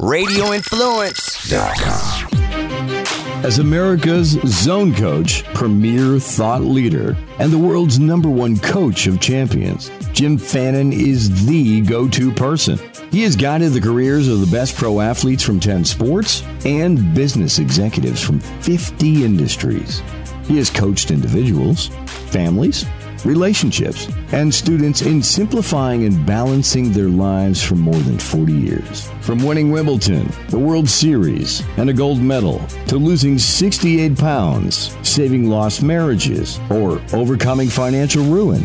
radioinfluence.com. As America's zone coach, premier thought leader, and the world's number one coach of champions, Jim Fannin is the go to person. He has guided the careers of the best pro athletes from 10 sports and business executives from 50 industries. He has coached individuals, families, relationships, and students in simplifying and balancing their lives for more than 40 years. From winning Wimbledon, the World Series, and a gold medal, to losing 68 pounds, saving lost marriages, or overcoming financial ruin.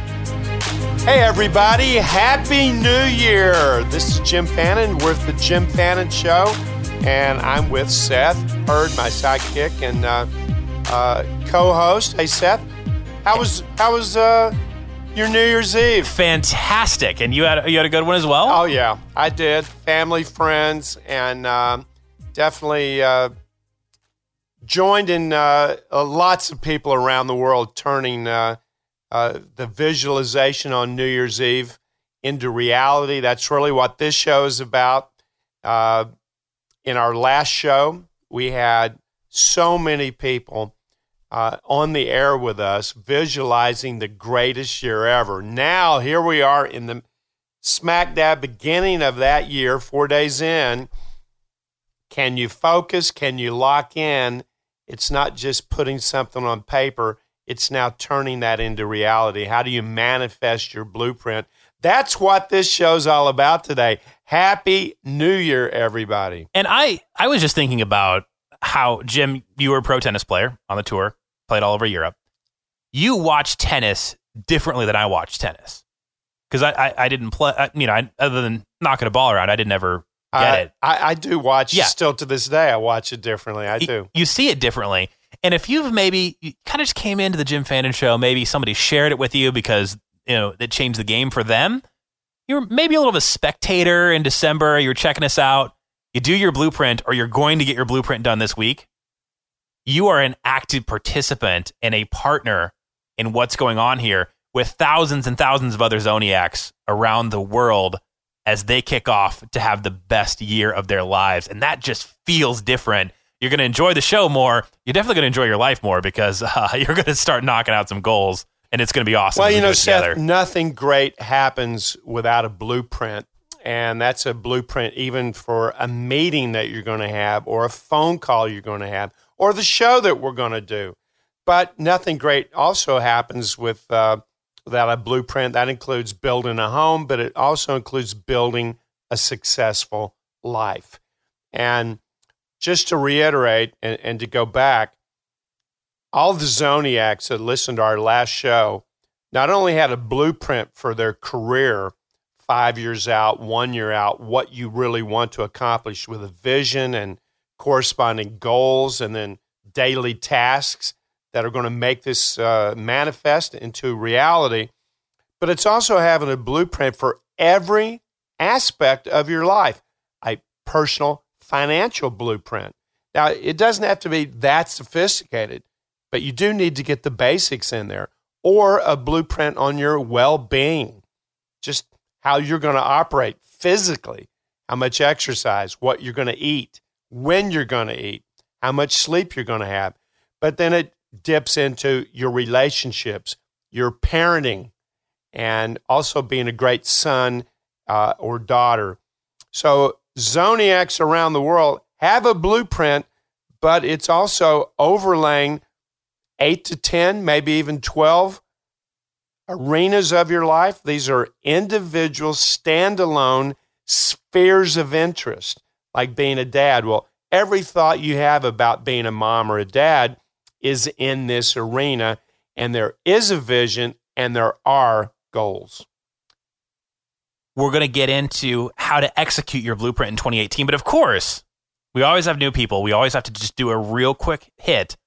Hey, everybody. Happy New Year. This is Jim Fannin with the Jim Fannin Show, and I'm with Seth Hurd, my sidekick and uh, uh, co host. Hey, Seth. How was, how was uh, your New Year's Eve? Fantastic. And you had, you had a good one as well? Oh, yeah. I did. Family, friends, and um, definitely uh, joined in uh, lots of people around the world turning uh, the visualization on New Year's Eve into reality. That's really what this show is about. Uh, in our last show, we had so many people uh, on the air with us visualizing the greatest year ever. Now, here we are in the smack dab beginning of that year, four days in. Can you focus? Can you lock in? It's not just putting something on paper it's now turning that into reality. How do you manifest your blueprint? That's what this show's all about today. Happy New Year, everybody. And I, I was just thinking about how, Jim, you were a pro tennis player on the tour, played all over Europe. You watch tennis differently than I watch tennis. Because I, I, I, didn't play, I, you know, I, other than knocking a ball around, I didn't ever get I, it. I, I do watch, yeah. still to this day, I watch it differently. I do. You see it differently. And if you've maybe you kind of just came into the Jim Fannin show, maybe somebody shared it with you because you know it changed the game for them. You're maybe a little of a spectator in December. You're checking us out. You do your blueprint, or you're going to get your blueprint done this week. You are an active participant and a partner in what's going on here with thousands and thousands of other Zoniacs around the world as they kick off to have the best year of their lives. And that just feels different you're going to enjoy the show more. You're definitely going to enjoy your life more because uh, you're going to start knocking out some goals, and it's going to be awesome. Well, you know, Seth, nothing great happens without a blueprint. And that's a blueprint even for a meeting that you're going to have, or a phone call you're going to have, or the show that we're going to do. But nothing great also happens with uh, without a blueprint. That includes building a home, but it also includes building a successful life. And just to reiterate and, and to go back, all the Zoniacs that listened to our last show not only had a blueprint for their career five years out, one year out, what you really want to accomplish with a vision and corresponding goals, and then daily tasks that are going to make this uh, manifest into reality. But it's also having a blueprint for every aspect of your life a personal financial blueprint. Now, it doesn't have to be that sophisticated, but you do need to get the basics in there or a blueprint on your well being, just how you're going to operate physically, how much exercise, what you're going to eat, when you're going to eat, how much sleep you're going to have. But then it dips into your relationships, your parenting, and also being a great son uh, or daughter. So Zoniacs around the world have a blueprint, but it's also overlaying eight to 10, maybe even 12 arenas of your life. These are individual, standalone spheres of interest, like being a dad. Well, every thought you have about being a mom or a dad is in this arena, and there is a vision and there are goals we're going to get into how to execute your blueprint in 2018. But of course, we always have new people. We always have to just do a real quick hit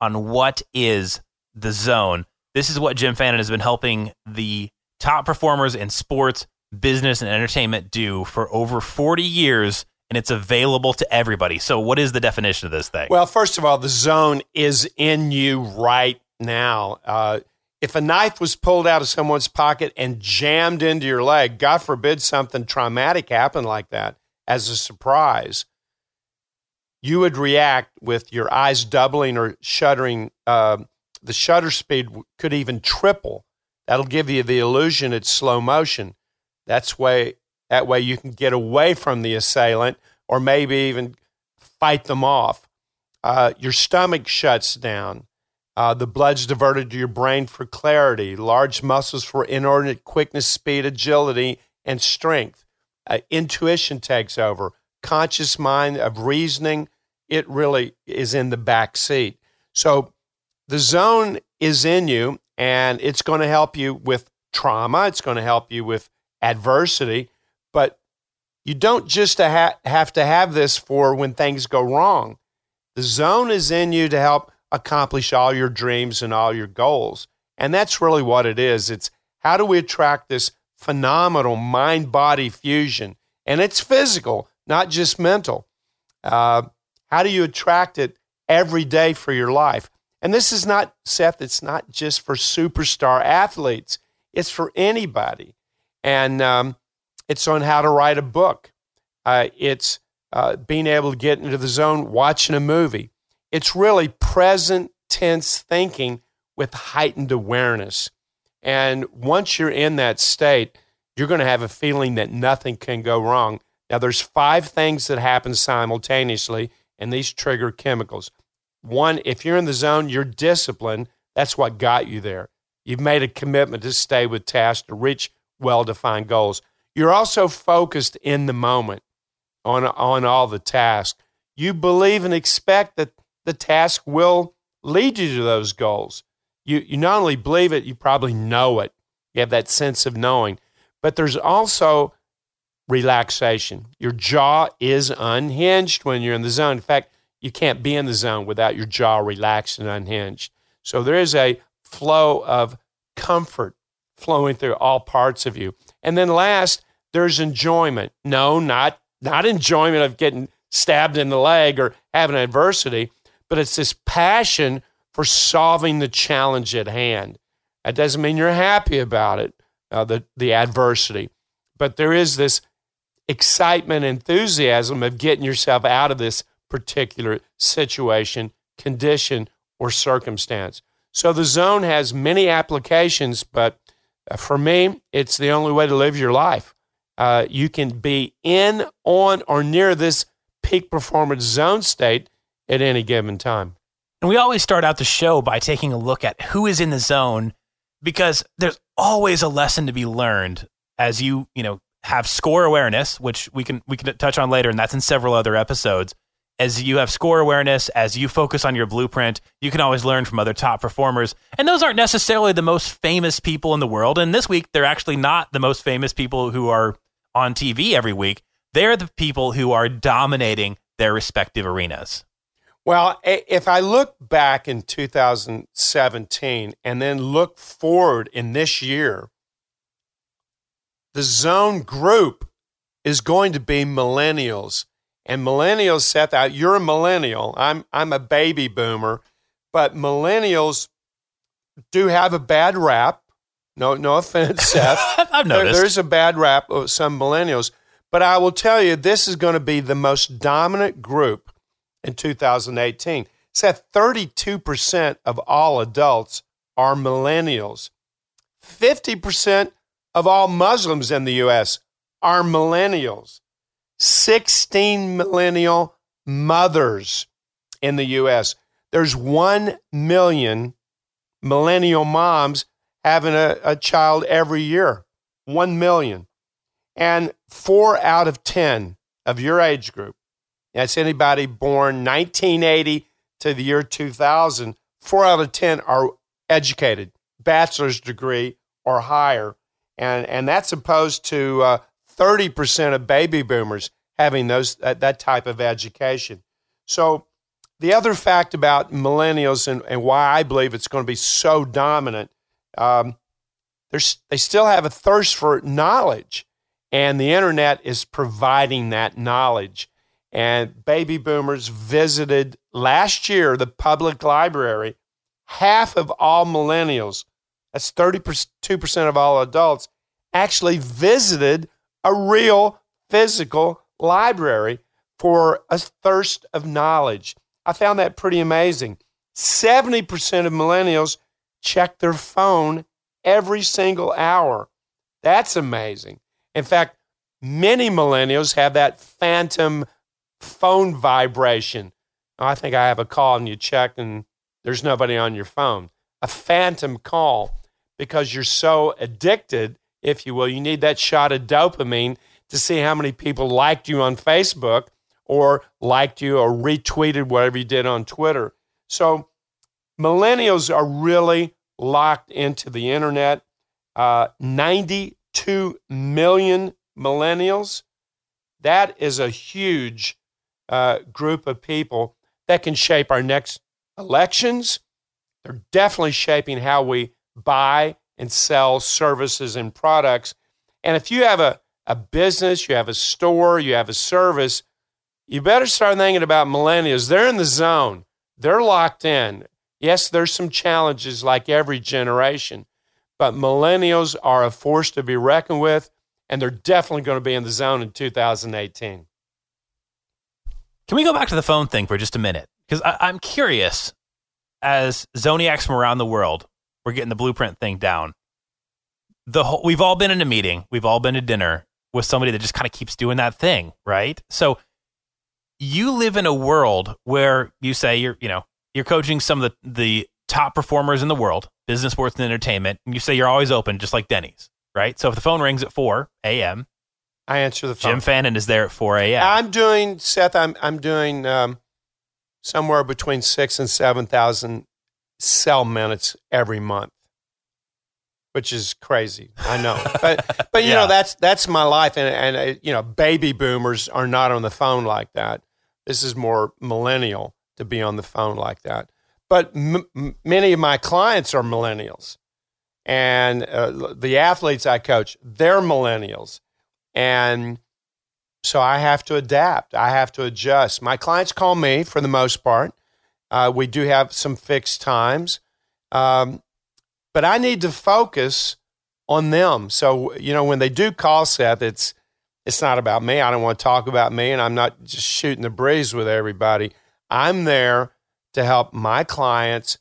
on what is the zone. This is what Jim Fannin has been helping the top performers in sports, business, and entertainment do for over 40 years, and it's available to everybody. So, what is the definition of this thing? Well, first of all, the zone is in you right now. Uh, if a knife was pulled out of someone's pocket and jammed into your leg, God forbid something traumatic happened like that as a surprise, you would react with your eyes doubling or shuddering. Uh, the shutter speed could even triple. That'll give you the illusion it's slow motion. That's way that way you can get away from the assailant or maybe even fight them off. Uh, your stomach shuts down. Uh, the blood's diverted to your brain for clarity, large muscles for inordinate quickness, speed, agility, and strength. Uh, intuition takes over. Conscious mind of reasoning, it really is in the back seat. So the zone is in you, and it's going to help you with trauma. It's going to help you with adversity, but you don't just have to have this for when things go wrong. The zone is in you to help accomplish all your dreams and all your goals. And that's really what it is. It's how do we attract this phenomenal mind body fusion? And it's physical, not just mental. Uh, how do you attract it every day for your life? And this is not, Seth, it's not just for superstar athletes, it's for anybody. And um, it's on how to write a book, uh, it's uh, being able to get into the zone watching a movie. It's really present tense thinking with heightened awareness. And once you're in that state, you're going to have a feeling that nothing can go wrong. Now, there's five things that happen simultaneously, and these trigger chemicals. One, if you're in the zone, you're disciplined. That's what got you there. You've made a commitment to stay with tasks to reach well defined goals. You're also focused in the moment on, on all the tasks. You believe and expect that the task will lead you to those goals. You, you not only believe it, you probably know it. You have that sense of knowing. But there's also relaxation. Your jaw is unhinged when you're in the zone. In fact, you can't be in the zone without your jaw relaxed and unhinged. So there is a flow of comfort flowing through all parts of you. And then last, there's enjoyment. No, not not enjoyment of getting stabbed in the leg or having adversity, but it's this passion for solving the challenge at hand. That doesn't mean you're happy about it, uh, the, the adversity, but there is this excitement, enthusiasm of getting yourself out of this particular situation, condition, or circumstance. So the zone has many applications, but uh, for me, it's the only way to live your life. Uh, you can be in, on, or near this peak performance zone state at any given time. And we always start out the show by taking a look at who is in the zone because there's always a lesson to be learned as you, you know, have score awareness, which we can we can touch on later and that's in several other episodes. As you have score awareness, as you focus on your blueprint, you can always learn from other top performers. And those aren't necessarily the most famous people in the world. And this week, they're actually not the most famous people who are on TV every week. They're the people who are dominating their respective arenas. Well, if I look back in 2017 and then look forward in this year, the zone group is going to be millennials. And millennials, Seth, out you're a millennial. I'm I'm a baby boomer, but millennials do have a bad rap. No, no offense, Seth. I've noticed. There, there's a bad rap of some millennials. But I will tell you, this is going to be the most dominant group in 2018. Said 32% of all adults are millennials. 50% of all Muslims in the U.S. are millennials. 16 millennial mothers in the U.S. There's 1 million millennial moms having a, a child every year. 1 million. And four out of 10 of your age group that's anybody born 1980 to the year 2000. Four out of 10 are educated, bachelor's degree or higher. And, and that's opposed to uh, 30% of baby boomers having those, that, that type of education. So the other fact about millennials and, and why I believe it's going to be so dominant, um, they still have a thirst for knowledge, and the internet is providing that knowledge. And baby boomers visited last year the public library. Half of all millennials, that's 32% of all adults, actually visited a real physical library for a thirst of knowledge. I found that pretty amazing. 70% of millennials check their phone every single hour. That's amazing. In fact, many millennials have that phantom phone vibration. I think I have a call and you check and there's nobody on your phone. A phantom call because you're so addicted, if you will. You need that shot of dopamine to see how many people liked you on Facebook or liked you or retweeted whatever you did on Twitter. So millennials are really locked into the internet. Uh, 92 million millennials. That is a huge uh, group of people that can shape our next elections. They're definitely shaping how we buy and sell services and products. And if you have a, a business, you have a store, you have a service, you better start thinking about millennials. They're in the zone, they're locked in. Yes, there's some challenges like every generation, but millennials are a force to be reckoned with, and they're definitely going to be in the zone in 2018. Can we go back to the phone thing for just a minute? Because I'm curious, as Zoniacs from around the world, we're getting the blueprint thing down. The whole, we've all been in a meeting, we've all been to dinner with somebody that just kind of keeps doing that thing, right? So you live in a world where you say you're, you know, you're coaching some of the, the top performers in the world, business, sports, and entertainment, and you say you're always open, just like Denny's, right? So if the phone rings at 4 a.m., I answer the phone. Jim Fannin is there at 4 a.m. I'm doing, Seth, I'm, I'm doing um, somewhere between six and 7,000 cell minutes every month, which is crazy. I know. but, but you yeah. know, that's, that's my life. And, and uh, you know, baby boomers are not on the phone like that. This is more millennial to be on the phone like that. But m- many of my clients are millennials, and uh, the athletes I coach, they're millennials, and so I have to adapt. I have to adjust. My clients call me for the most part. Uh, we do have some fixed times, um, but I need to focus on them. So you know, when they do call, Seth, it's it's not about me. I don't want to talk about me, and I'm not just shooting the breeze with everybody. I'm there to help my clients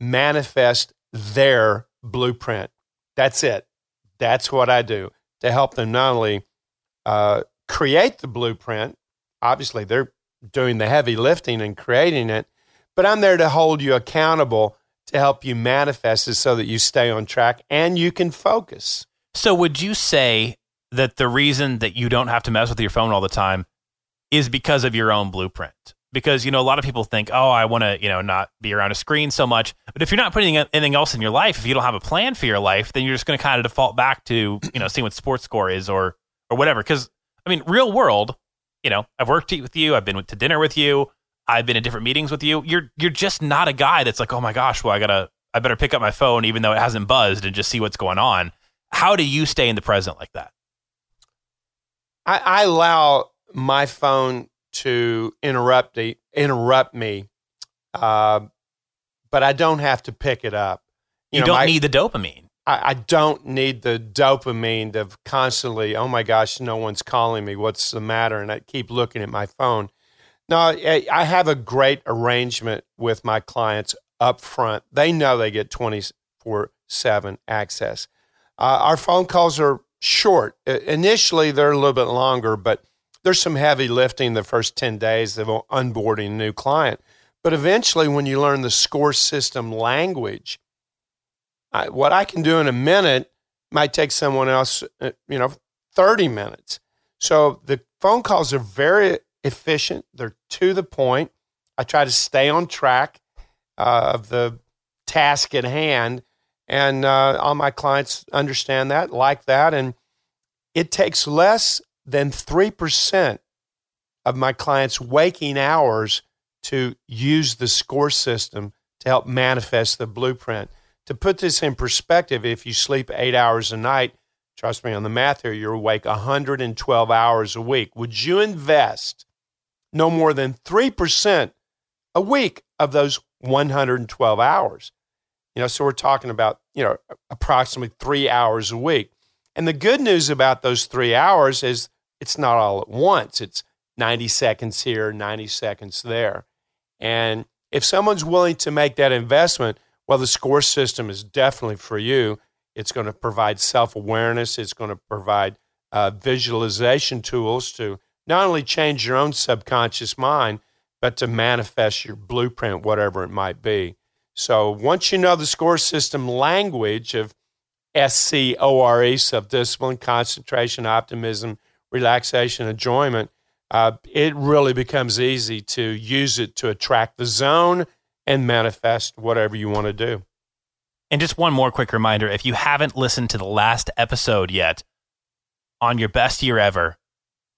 manifest their blueprint. That's it. That's what I do to help them not only uh, create the blueprint, obviously, they're doing the heavy lifting and creating it, but I'm there to hold you accountable to help you manifest it so that you stay on track and you can focus. So, would you say that the reason that you don't have to mess with your phone all the time is because of your own blueprint? because you know a lot of people think oh i want to you know not be around a screen so much but if you're not putting anything else in your life if you don't have a plan for your life then you're just going to kind of default back to you know seeing what sports score is or or whatever because i mean real world you know i've worked with you i've been to dinner with you i've been in different meetings with you you're you're just not a guy that's like oh my gosh well i gotta i better pick up my phone even though it hasn't buzzed and just see what's going on how do you stay in the present like that i, I allow my phone to interrupt the, interrupt me, uh, but I don't have to pick it up. You, you know, don't my, need the dopamine. I, I, don't need the dopamine of constantly, oh my gosh, no one's calling me. What's the matter? And I keep looking at my phone. No, I, I have a great arrangement with my clients up front. They know they get 24 7 access. Uh, our phone calls are short. Initially, they're a little bit longer, but there's some heavy lifting the first 10 days of onboarding a new client. But eventually, when you learn the score system language, I, what I can do in a minute might take someone else, uh, you know, 30 minutes. So the phone calls are very efficient. They're to the point. I try to stay on track uh, of the task at hand. And uh, all my clients understand that, like that. And it takes less than 3% of my clients' waking hours to use the score system to help manifest the blueprint. To put this in perspective, if you sleep eight hours a night, trust me on the math here, you're awake 112 hours a week. Would you invest no more than 3% a week of those 112 hours? You know, so we're talking about, you know, approximately three hours a week. And the good news about those three hours is it's not all at once. It's 90 seconds here, 90 seconds there. And if someone's willing to make that investment, well, the score system is definitely for you. It's going to provide self awareness, it's going to provide uh, visualization tools to not only change your own subconscious mind, but to manifest your blueprint, whatever it might be. So once you know the score system language of S C O R E, self discipline, concentration, optimism, relaxation, enjoyment, uh, it really becomes easy to use it to attract the zone and manifest whatever you want to do. And just one more quick reminder if you haven't listened to the last episode yet on your best year ever,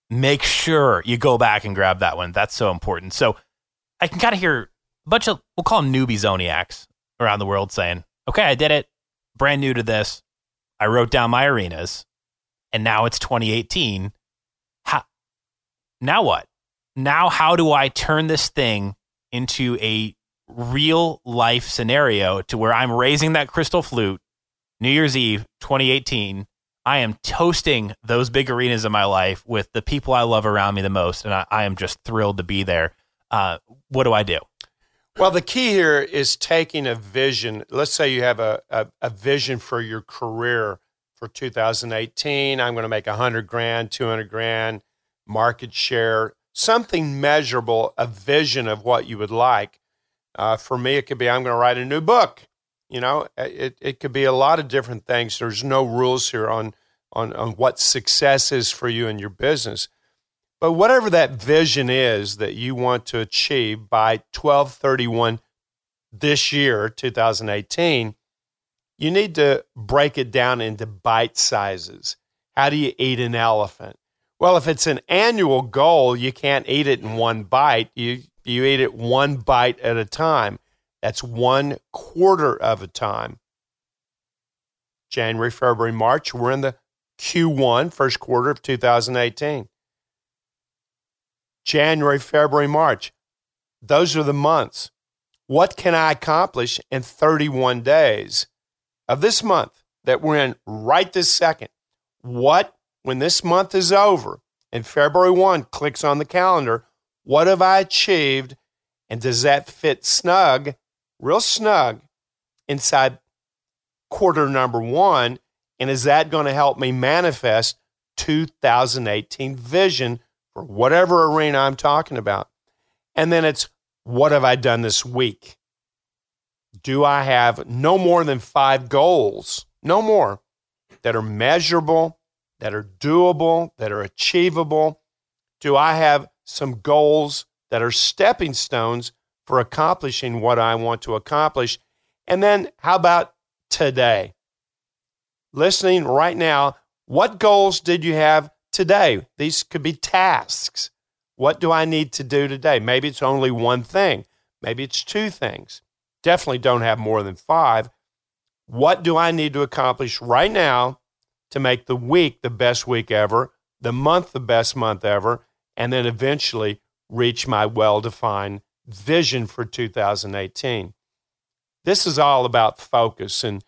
make sure you go back and grab that one. That's so important. So I can kind of hear a bunch of, we'll call them newbie zoniacs around the world saying, okay, I did it. Brand new to this. I wrote down my arenas and now it's 2018. How, now what? Now, how do I turn this thing into a real life scenario to where I'm raising that crystal flute New Year's Eve 2018? I am toasting those big arenas in my life with the people I love around me the most, and I, I am just thrilled to be there. Uh, what do I do? Well, the key here is taking a vision. Let's say you have a, a, a vision for your career for 2018. I'm going to make 100 grand, 200 grand, market share, something measurable, a vision of what you would like. Uh, for me, it could be I'm going to write a new book. You know, it, it could be a lot of different things. There's no rules here on, on, on what success is for you in your business. But whatever that vision is that you want to achieve by 1231 this year, 2018, you need to break it down into bite sizes. How do you eat an elephant? Well, if it's an annual goal, you can't eat it in one bite. You, you ate it one bite at a time. That's one quarter of a time. January, February, March, we're in the Q1, first quarter of 2018. January, February, March. Those are the months. What can I accomplish in 31 days of this month that we're in right this second? What, when this month is over and February 1 clicks on the calendar, what have I achieved? And does that fit snug, real snug, inside quarter number one? And is that going to help me manifest 2018 vision for whatever arena I'm talking about. And then it's what have I done this week? Do I have no more than five goals, no more, that are measurable, that are doable, that are achievable? Do I have some goals that are stepping stones for accomplishing what I want to accomplish? And then how about today? Listening right now, what goals did you have today. These could be tasks. What do I need to do today? Maybe it's only one thing. Maybe it's two things. Definitely don't have more than five. What do I need to accomplish right now to make the week the best week ever, the month the best month ever, and then eventually reach my well defined vision for 2018? This is all about focus. And,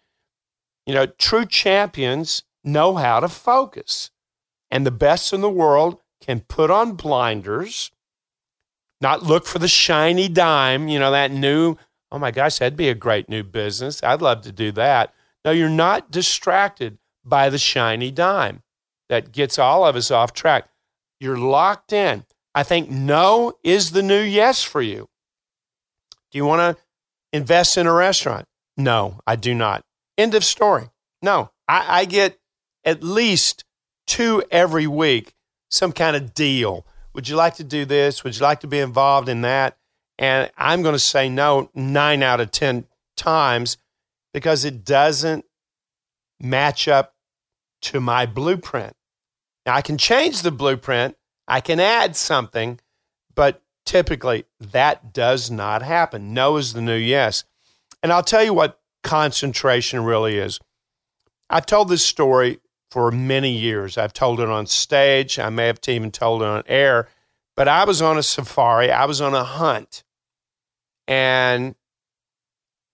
you know, true champions know how to focus and the best in the world can put on blinders, not look for the shiny dime, you know, that new, oh my gosh, that'd be a great new business. I'd love to do that. No, you're not distracted by the shiny dime that gets all of us off track. You're locked in. I think no is the new yes for you. Do you want to invest in a restaurant? No, I do not. End of story. No, I, I get at least two every week, some kind of deal. Would you like to do this? Would you like to be involved in that? And I'm going to say no nine out of 10 times because it doesn't match up to my blueprint. Now, I can change the blueprint, I can add something, but typically that does not happen. No is the new yes. And I'll tell you what concentration really is. I've told this story for many years. I've told it on stage. I may have even told it on air. But I was on a safari, I was on a hunt. And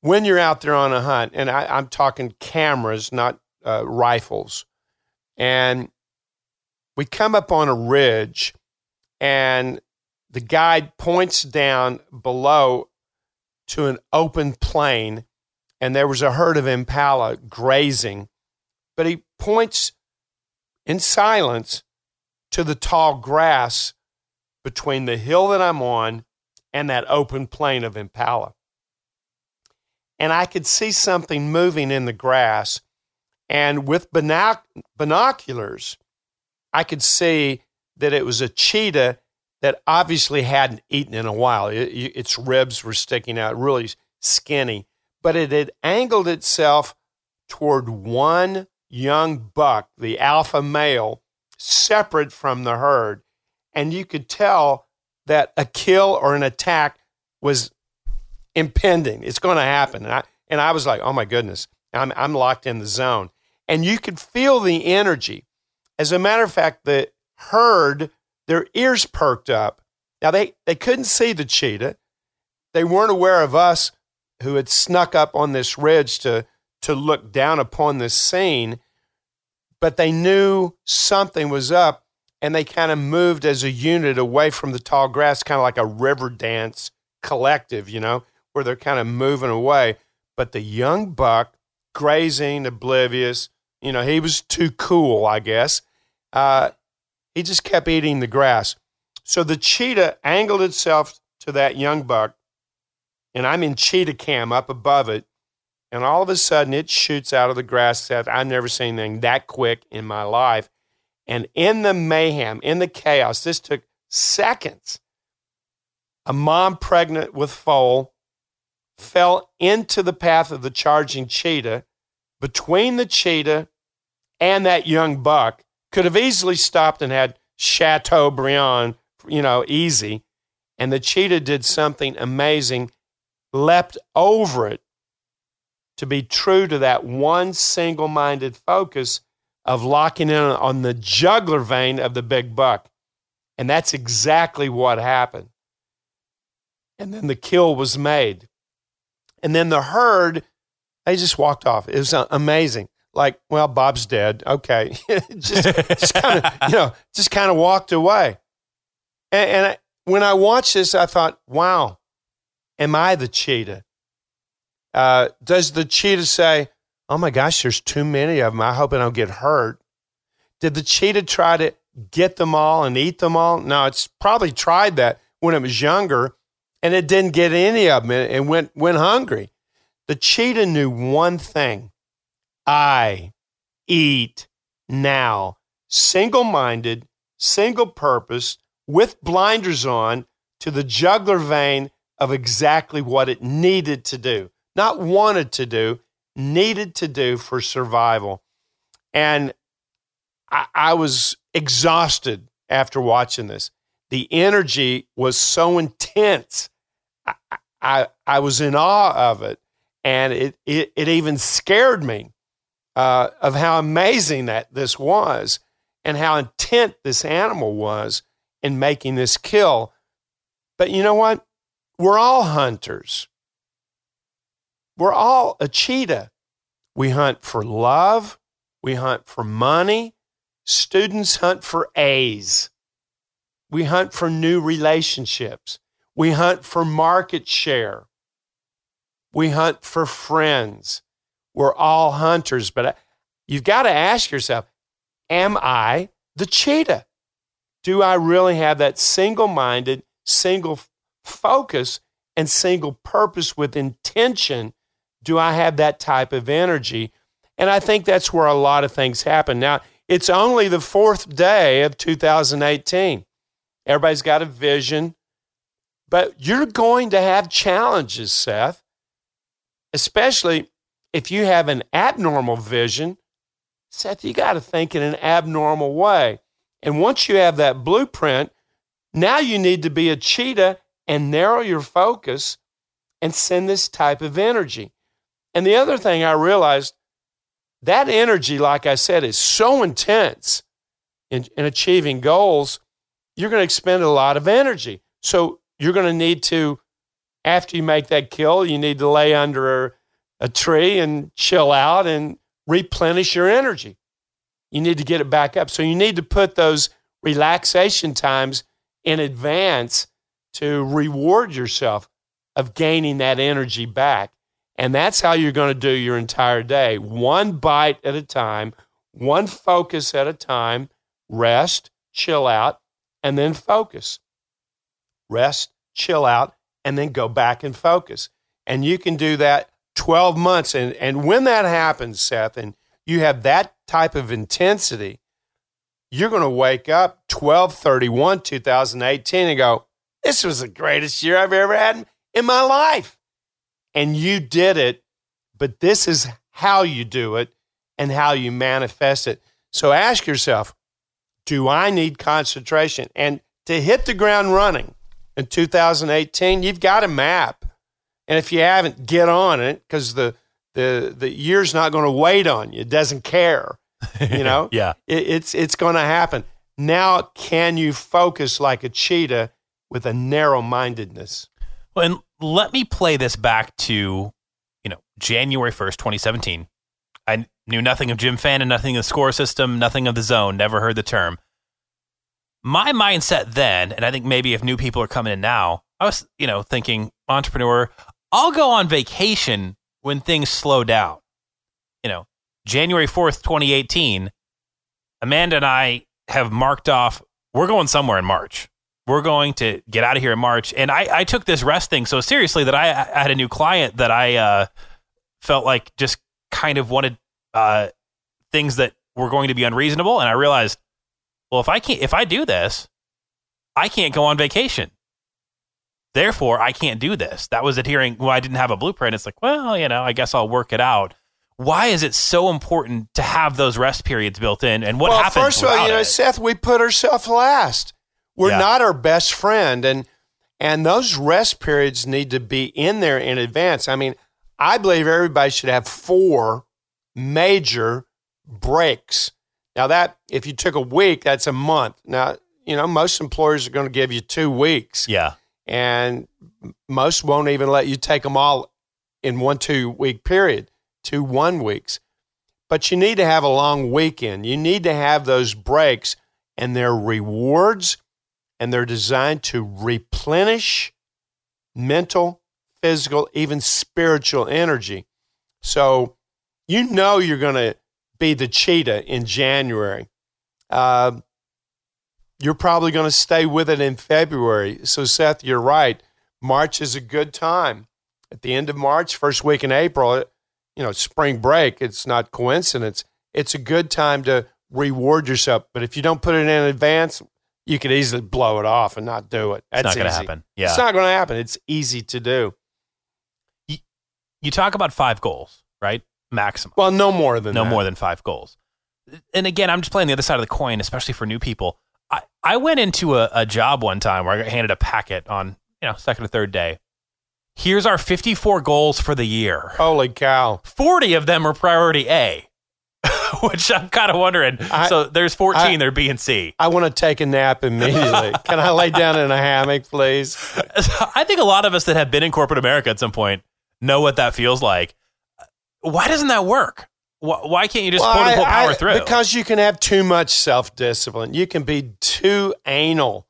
when you're out there on a hunt, and I, am talking cameras, not uh, rifles, and we come up on a ridge, and the guide points down below to an open plain, and there was a herd of impala grazing. But he points in silence to the tall grass between the hill that I'm on and that open plain of impala. And I could see something moving in the grass. And with binoc- binoculars, I could see that it was a cheetah that obviously hadn't eaten in a while. It, its ribs were sticking out, really skinny, but it had angled itself toward one young buck, the alpha male, separate from the herd. And you could tell that a kill or an attack was impending. It's going to happen. And I, and I was like, oh my goodness, I'm, I'm locked in the zone. And you could feel the energy. As a matter of fact, the herd their ears perked up. Now, they, they couldn't see the cheetah. They weren't aware of us who had snuck up on this ridge to, to look down upon this scene, but they knew something was up and they kind of moved as a unit away from the tall grass, kind of like a river dance collective, you know, where they're kind of moving away. But the young buck, grazing, oblivious, you know, he was too cool, I guess. Uh, he just kept eating the grass. So the cheetah angled itself to that young buck, and I'm in cheetah cam up above it. And all of a sudden, it shoots out of the grass. That I've never seen anything that quick in my life. And in the mayhem, in the chaos, this took seconds. A mom pregnant with foal fell into the path of the charging cheetah between the cheetah and that young buck could have easily stopped and had Chateaubriand, you know, easy. And the cheetah did something amazing, leapt over it to be true to that one single minded focus of locking in on the jugular vein of the big buck. And that's exactly what happened. And then the kill was made. And then the herd, they just walked off. It was amazing like, well, Bob's dead. Okay, just just kind of you know just kind of walked away. And, and I, when I watched this, I thought, wow, am I the cheetah? Uh, does the cheetah say, "Oh my gosh, there's too many of them. I hope I don't get hurt"? Did the cheetah try to get them all and eat them all? No, it's probably tried that when it was younger, and it didn't get any of them and went went hungry. The cheetah knew one thing I eat now. Single minded, single purpose, with blinders on to the jugular vein of exactly what it needed to do. Not wanted to do, needed to do for survival. And I, I was exhausted after watching this. The energy was so intense. I, I, I was in awe of it. And it, it, it even scared me uh, of how amazing that this was and how intent this animal was in making this kill. But you know what? We're all hunters. We're all a cheetah. We hunt for love. We hunt for money. Students hunt for A's. We hunt for new relationships. We hunt for market share. We hunt for friends. We're all hunters, but uh, you've got to ask yourself Am I the cheetah? Do I really have that single minded, single focus, and single purpose with intention? Do I have that type of energy? And I think that's where a lot of things happen. Now, it's only the fourth day of 2018. Everybody's got a vision, but you're going to have challenges, Seth, especially if you have an abnormal vision, Seth, you got to think in an abnormal way. And once you have that blueprint, Now you need to be a cheetah and narrow your focus and send this type of energy. And the other thing I realized that energy, like I said, is so intense in, in achieving goals, you're going to expend a lot of energy. So you're going to need to, after you make that kill, you need to lay under a, tree and chill out and replenish your energy. You need to get it back up. So you need to put those relaxation times in advance to reward yourself of gaining that energy back. And that's how you're going to do your entire day one bite at a time, one focus at a time, rest, chill out, and then focus. Rest, chill out, and then go back and focus. And you can do that 12 months. And, and when that happens, Seth, and you have that type of intensity, you're going to wake up 1231 2018 and go, This was the greatest year I've ever had in my life. And you did it, but this is how you do it and how you manifest it. So ask yourself, do I need concentration? And to hit the ground running in 2018, you've got a map. And if you haven't, get on it because the, the, the year's not going to wait on you. It doesn't care. You know? yeah. It, it's, it's going to happen. Now, can you focus like a cheetah with a narrow mindedness? Well, and let me play this back to, you know, January 1st, 2017. I knew nothing of Jim Fannin, nothing of the score system, nothing of the zone, never heard the term. My mindset then, and I think maybe if new people are coming in now, I was, you know, thinking entrepreneur, I'll go on vacation when things slow down. You know, January 4th, 2018, Amanda and I have marked off, we're going somewhere in March. We're going to get out of here in March. And I, I took this rest thing so seriously that I, I had a new client that I uh, felt like just kind of wanted uh, things that were going to be unreasonable. And I realized, well, if I can't, if I do this, I can't go on vacation. Therefore, I can't do this. That was adhering. Well, I didn't have a blueprint. It's like, well, you know, I guess I'll work it out why is it so important to have those rest periods built in and what well, happens first of all you know it? seth we put ourselves last we're Yeah. not our best friend and and those rest periods need to be in there in advance i mean i believe everybody should have four major breaks now that if you took a week that's a month now you know most employers are going to give you two weeks yeah and most won't even let you take them all in one two week period two one weeks but you need to have a long weekend. You need to have those breaks and they're rewards and they're designed to replenish mental physical even spiritual energy. So you know you're going to be the cheetah in january. Uh, you're probably going to stay with it in February. So, Seth, you're right. March is a good time. At the end of March, first week in April, you know, spring break, it's not coincidence. It's a good time to reward yourself. But if you don't put it in advance, you could easily blow it off and not do it. it's That's not going to happen yeah It's not going to happen. It's easy to do. you talk about five goals right maximum Well, no more than no that. more than five goals and again i'm just playing the other side of the coin especially for new people i, I went into a, a job one time where i got handed a packet on you know second or third day here's our 54 goals for the year Holy cow. 40 of them are priority a which i'm kind of wondering I- so there's 14 I- they're b and c I want to take a nap immediately. Can I lay down in a hammock, please? I think a lot of us that have been in corporate America at some point know what that feels like. Why doesn't that work? Why, why can't you just Well, quote unquote power I- through? Because you can have too much self discipline. You can be too anal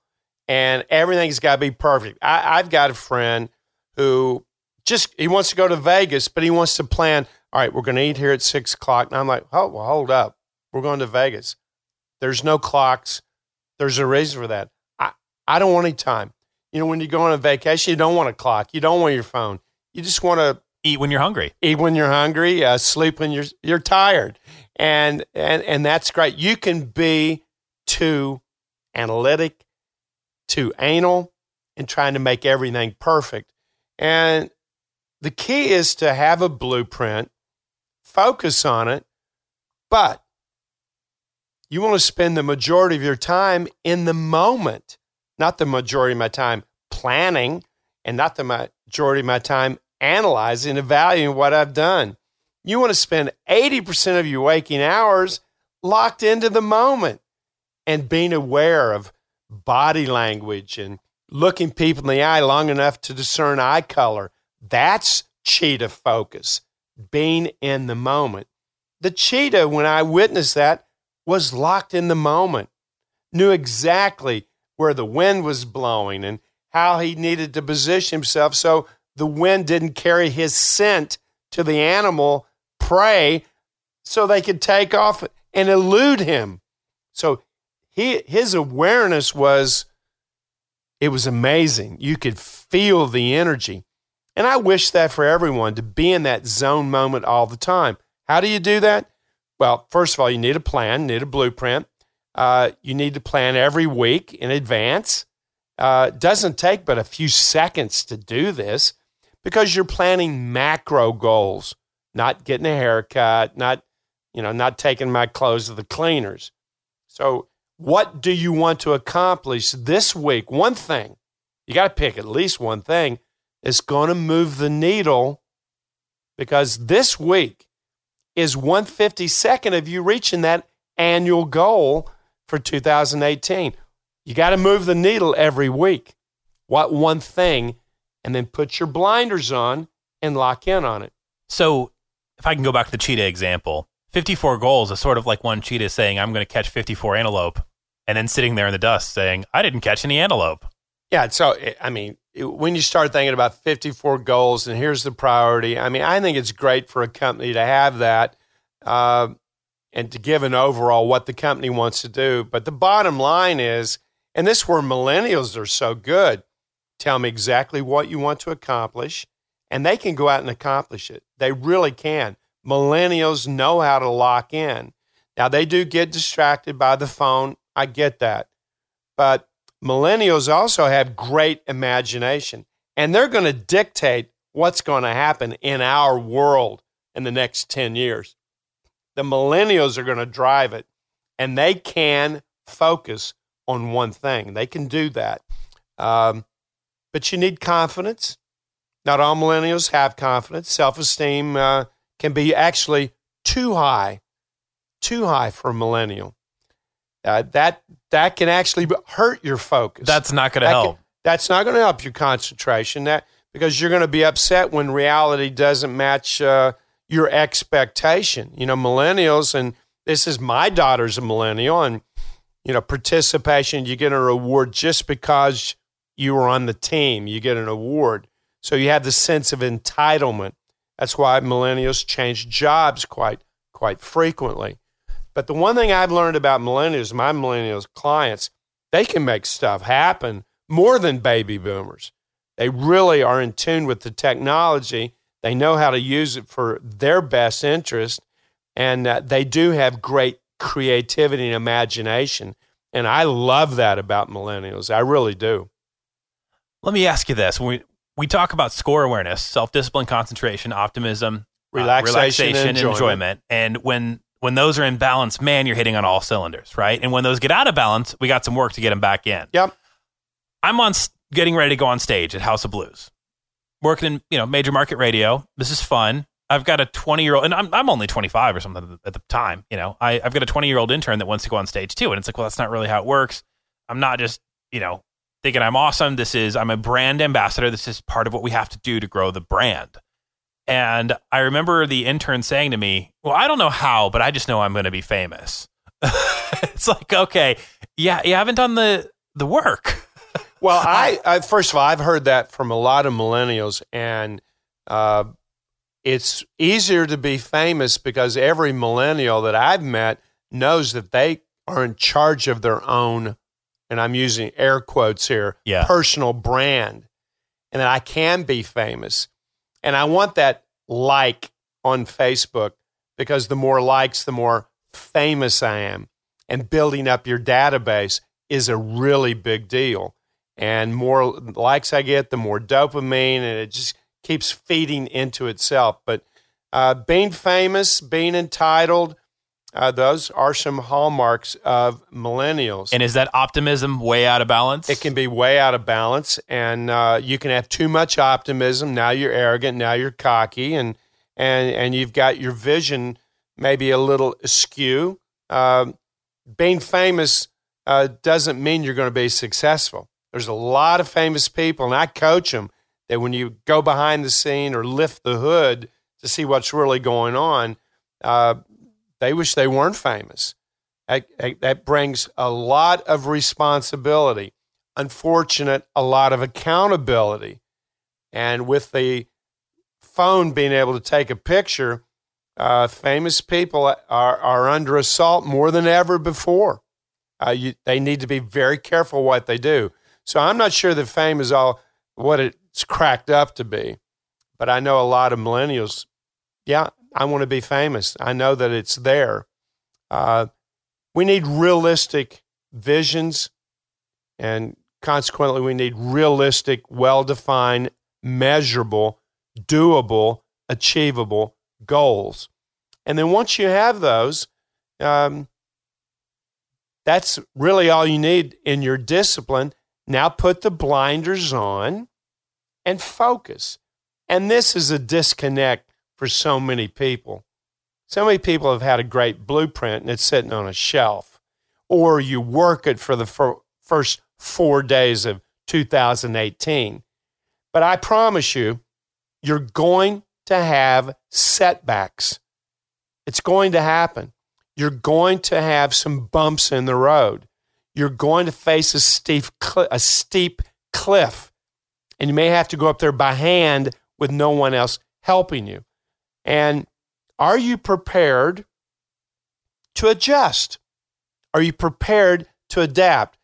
and everything's got to be perfect. I, I've got a friend who just he wants to go to Vegas, but he wants to plan. All right, we're going to eat here at six o'clock. And I'm like, oh, well, hold up, we're going to Vegas. There's no clocks. There's a reason for that. I I don't want any time. You know, when you go on a vacation, you don't want a clock. You don't want your phone. You just want to Eat when you're hungry. eat when you're hungry, uh, sleep when you're you're tired, and and and that's great. You can be too analytic, too anal, and trying to make everything perfect. And the key is to have a blueprint, focus on it, but you want to spend the majority of your time in the moment. not the majority of my time planning, and not the majority of my time analyzing, and evaluating what I've done. You want to spend 80% of your waking hours locked into the moment and being aware of body language and looking people in the eye long enough to discern eye color. That's cheetah focus, being in the moment. The cheetah, when I witnessed that, was locked in the moment, knew exactly where the wind was blowing and how he needed to position himself so the wind didn't carry his scent to the animal prey so they could take off and elude him. So he his awareness was it was amazing. You could feel the energy. And I wish that for everyone to be in that zone moment all the time. How do you do that? Well, first of all, you need a plan, need a blueprint. Uh, you need to plan every week in advance. Uh, doesn't take but a few seconds to do this because you're planning macro goals, not getting a haircut, not you know, not taking my clothes to the cleaners. So, what do you want to accomplish this week? One thing. You got to pick at least one thing. It's going to move the needle because this week is 152nd of you reaching that annual goal for 2018. You got to move the needle every week. What one thing, and then put your blinders on and lock in on it. So, if I can go back to the cheetah example, 54 goals is sort of like one cheetah saying, I'm going to catch 54 antelope, and then sitting there in the dust saying, I didn't catch any antelope. Yeah. So, I mean, when you start thinking about 54 goals and here's the priority, I mean, I think it's great for a company to have that uh, and to give an overall what the company wants to do. But the bottom line is, and this is where millennials are so good tell me exactly what you want to accomplish, and they can go out and accomplish it. They really can millennials know how to lock in. Now, they do get distracted by the phone. I get that. But millennials also have great imagination, and they're going to dictate what's going to happen in our world in the next 10 years. The millennials are going to drive it, and they can focus on one thing. They can do that. Um, but you need confidence. Not all millennials have confidence. Self esteem uh, can be actually too high, too high for a millennial. Uh, that that can actually hurt your focus. That's not going to help. Can, that's not going to help your concentration. That because you're going to be upset when reality doesn't match uh, your expectation. You know, millennials, and this is my daughter's a millennial, and you know, participation. You get a reward just because you were on the team. You get an award, so you have the sense of entitlement. That's why millennials change jobs quite quite frequently. But the one thing I've learned about millennials, my millennials clients, they can make stuff happen more than baby boomers. They really are in tune with the technology. They know how to use it for their best interest, and uh, they do have great creativity and imagination. And I love that about millennials. I really do. Let me ask you this: when we we talk about score awareness, self discipline, concentration, optimism, relaxation, uh, relaxation and enjoyment. enjoyment. And when when those are in balance, man, you're hitting on all cylinders, right? And when those get out of balance, we got some work to get them back in. Yep. I'm on getting ready to go on stage at House of Blues, working in you know major market radio. This is fun. I've got a 20 year old, and I'm, I'm only 25 or something at the time. You know, I, I've got a 20 year old intern that wants to go on stage too, and it's like, well, that's not really how it works. I'm not just you know thinking I'm awesome. This is, I'm a brand ambassador. This is part of what we have to do to grow the brand. And I remember the intern saying to me, Well, I don't know how, but I just know I'm going to be famous. it's like, okay, yeah, you haven't done the, the work. well, I, I, first of all, I've heard that from a lot of millennials, and uh, it's easier to be famous because every millennial that I've met knows that they are in charge of their own and I'm using air quotes here, yeah. personal brand, and that I can be famous. And I want that like on Facebook because the more likes, the more famous I am. And building up your database is a really big deal. And more likes I get, the more dopamine, and it just keeps feeding into itself. But uh, being famous, being entitled, Uh, those are some hallmarks of millennials. And is that optimism way out of balance? It can be way out of balance, and uh, you can have too much optimism. Now you're arrogant. Now you're cocky, and and and you've got your vision maybe a little askew. Uh, being famous uh, doesn't mean you're going to be successful. There's a lot of famous people, and I coach them that when you go behind the scene or lift the hood to see what's really going on, uh, they wish they weren't famous. That, that brings a lot of responsibility. Unfortunate, a lot of accountability. And with the phone being able to take a picture, uh, famous people are, are under assault more than ever before. Uh, you, they need to be very careful what they do. So I'm not sure that fame is all what it's cracked up to be, but I know a lot of millennials. Yeah, I want to be famous. I know that it's there. Uh, we need realistic visions, and consequently, we need realistic, well defined, measurable, doable, achievable goals. And then once you have those, um, that's really all you need in your discipline. Now put the blinders on and focus. And this is a disconnect for so many people. So many people have had a great blueprint and it's sitting on a shelf, or you work it for the fir- first four days of 2018. But I promise you, you're going to have setbacks. It's going to happen. You're going to have some bumps in the road. You're going to face a steep, cl- a steep cliff, and you may have to go up there by hand with no one else helping you. And are you prepared to adjust? Are you prepared to adapt?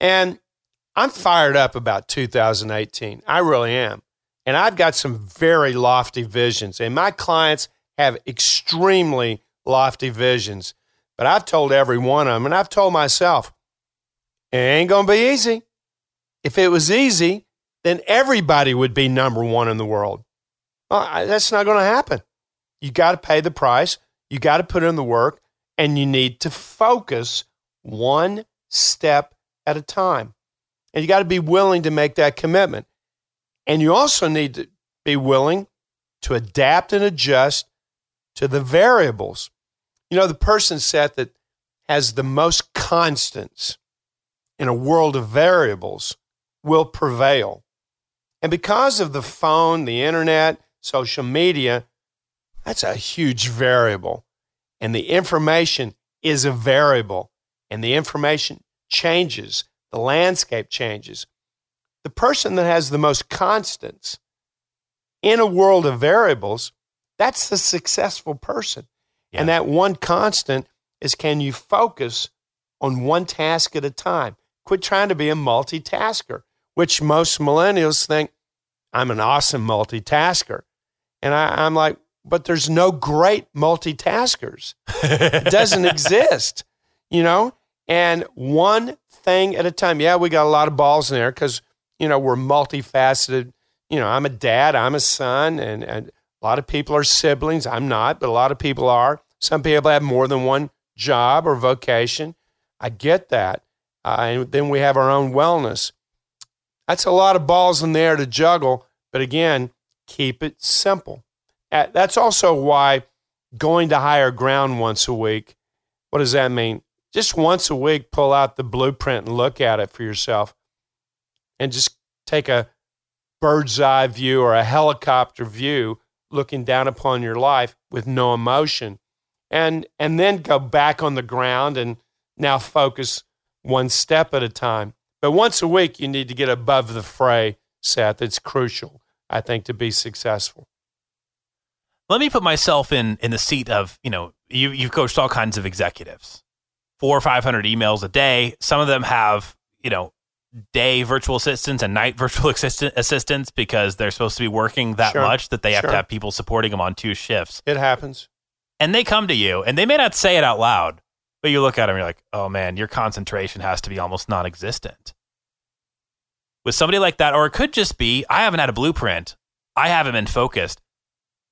And I'm fired up about 2018. I really am. And I've got some very lofty visions, and my clients have extremely lofty visions. But I've told every one of them, and I've told myself, it ain't going to be easy. If it was easy, then everybody would be number one in the world. Well, that's not going to happen. You got to pay the price, you got to put in the work, and you need to focus one step at a time. And you got to be willing to make that commitment. And you also need to be willing to adapt and adjust to the variables. You know, the person set that has the most constants in a world of variables will prevail. And because of the phone, the internet, social media, that's a huge variable. And the information is a variable. And the information changes, the landscape changes the person that has the most constants in a world of variables, that's the successful person. Yeah. And that one constant is can you focus on one task at a time? Quit trying to be a multitasker, which most millennials think I'm an awesome multitasker. And I, am like, but there's no great multitaskers. it doesn't exist, you know? And one thing at a time. Yeah, we got a lot of balls in there because you know, we're multifaceted. You know, I'm a dad, I'm a son, and, and a lot of people are siblings. I'm not, but a lot of people are. Some people have more than one job or vocation. I get that. Uh, and then we have our own wellness. That's a lot of balls in there to juggle. But again, keep it simple. Uh, that's also why going to higher ground once a week, what does that mean? Just once a week, pull out the blueprint and look at it for yourself and just take a bird's eye view or a helicopter view looking down upon your life with no emotion. And and then go back on the ground and now focus one step at a time. But once a week you need to get above the fray seth. It's crucial i think to be successful let me put myself in in the seat of you know you you've coached all kinds of executives four or five hundred emails a day some of them have you know day virtual assistants and night virtual assistant, assistants because they're supposed to be working that sure. much that they have sure. to have people supporting them on two shifts. It happens. And they come to you and they may not say it out loud, but you look at them and you're like, oh man, your concentration has to be almost non existent. With somebody like that, or it could just be, I haven't had a blueprint. I haven't been focused.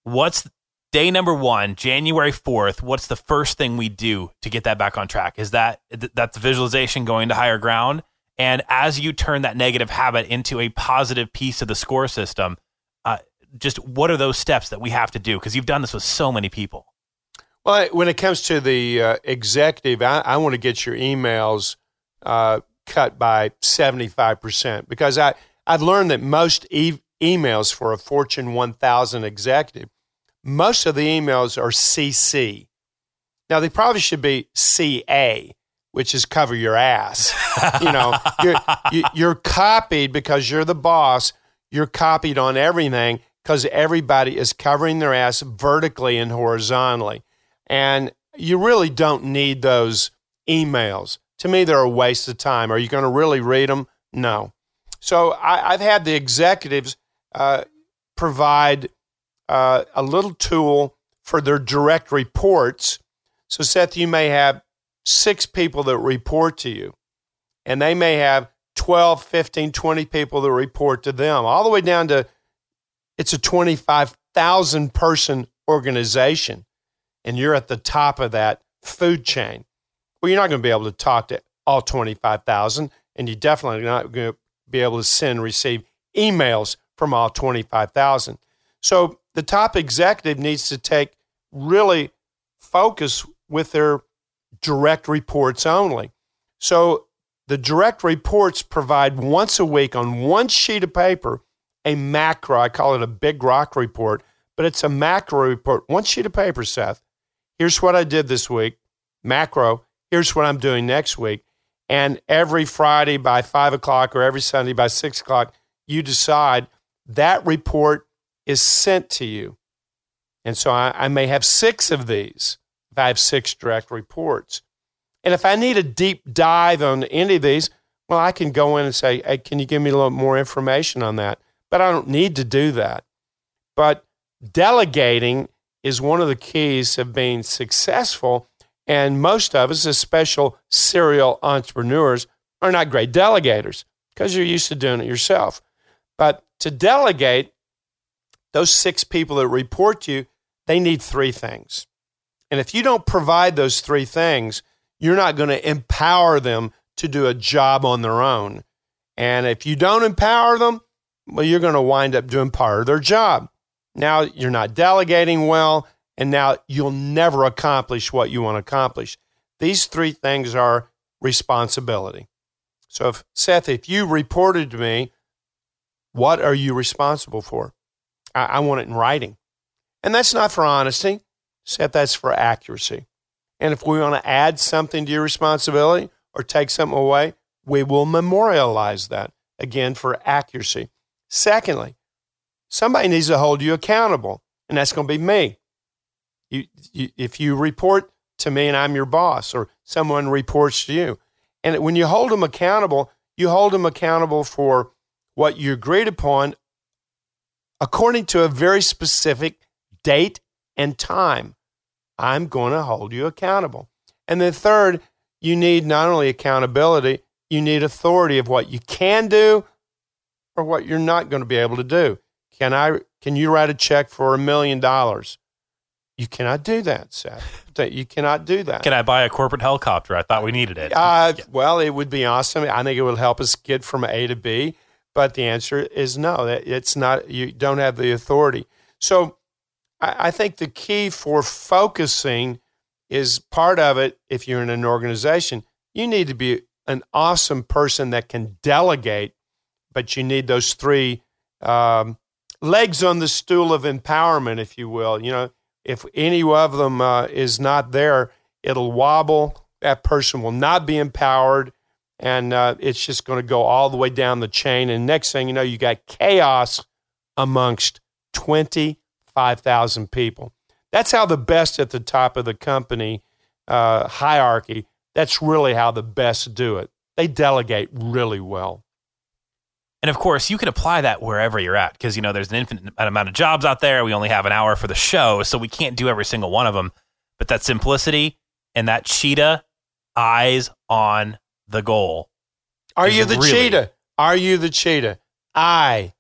What's day number one, January 4th, what's the first thing we do to get that back on track? Is that that's the visualization going to higher ground? And as you turn that negative habit into a positive piece of the score system, uh, just what are those steps that we have to do? Because you've done this with so many people. Well, when it comes to the uh, executive, I, I want to get your emails uh, cut by 75% because I, I've learned that most e- emails for a Fortune 1000 executive, most of the emails are CC. Now, they probably should be CA, which is cover your ass. you know, you're, you, are you are copied because you're the boss. You're copied on everything because everybody is covering their ass vertically and horizontally. And you really don't need those emails. To me, they're a waste of time. Are you going to really read them? No. So I, have had the executives uh, provide uh, a little tool for their direct reports. So, Seth, you may have six people that report to you, and they may have 12, 15, 20 people that report to them, all the way down to it's a 25,000 person organization and you're at the top of that food chain, well, you're not going to be able to talk to all 25,000, and you're definitely not going to be able to send and receive emails from all 25,000. So the top executive needs to take really focus with their direct reports only. So the direct reports provide once a week on one sheet of paper a macro. I call it a big rock report, but it's a macro report. One sheet of paper, Seth, here's what I did this week, macro, here's what I'm doing next week. And every Friday by five o'clock or every Sunday by six o'clock, you decide that report is sent to you. And so I, I may have six of these if I have six direct reports. And if I need a deep dive on any of these, well, I can go in and say, hey, can you give me a little more information on that? But I don't need to do that. But delegating is one of the keys of being successful. And most of us, especially serial entrepreneurs, are not great delegators because you're used to doing it yourself. But to delegate, those six people that report to you, they need three things. And if you don't provide those three things, you're not going to empower them to do a job on their own. And if you don't empower them, well, you're going to wind up doing part of their job. Now you're not delegating well, and now you'll never accomplish what you want to accomplish. These three things are responsibility. So, if Seth, if you reported to me, what are you responsible for? I, I want it in writing. And that's not for honesty, Seth, that's for accuracy. And if we want to add something to your responsibility or take something away, we will memorialize that again for accuracy. Secondly, somebody needs to hold you accountable, and that's going to be me. You, you, if you report to me and I'm your boss, or someone reports to you, and when you hold them accountable, you hold them accountable for what you agreed upon according to a very specific date and time. I'm going to hold you accountable. And then, third, you need not only accountability, you need authority of what you can do or what you're not going to be able to do. Can I? Can you write a check for a million dollars? You cannot do that, Seth. You cannot do that. Can I buy a corporate helicopter? I thought we needed it. Uh, yeah. Well, it would be awesome. I think it would help us get from A to B. But the answer is no. It's not. You don't have the authority. So, I, I think the key for focusing is part of it. If you're in an organization, you need to be an awesome person that can delegate, but you need those three um, legs on the stool of empowerment, if you will. You know, if any of them uh, is not there, it'll wobble. That person will not be empowered, and uh, it's just going to go all the way down the chain. And next thing you know, you got chaos amongst 25,000 people. That's how the best at the top of the company uh, hierarchy, that's really how the best do it. They delegate really well. And of course, you can apply that wherever you're at because, you know, there's an infinite amount of jobs out there. We only have an hour for the show, so we can't do every single one of them. But that simplicity and that cheetah eyes on the goal. Are you the really- cheetah? Are you the cheetah? I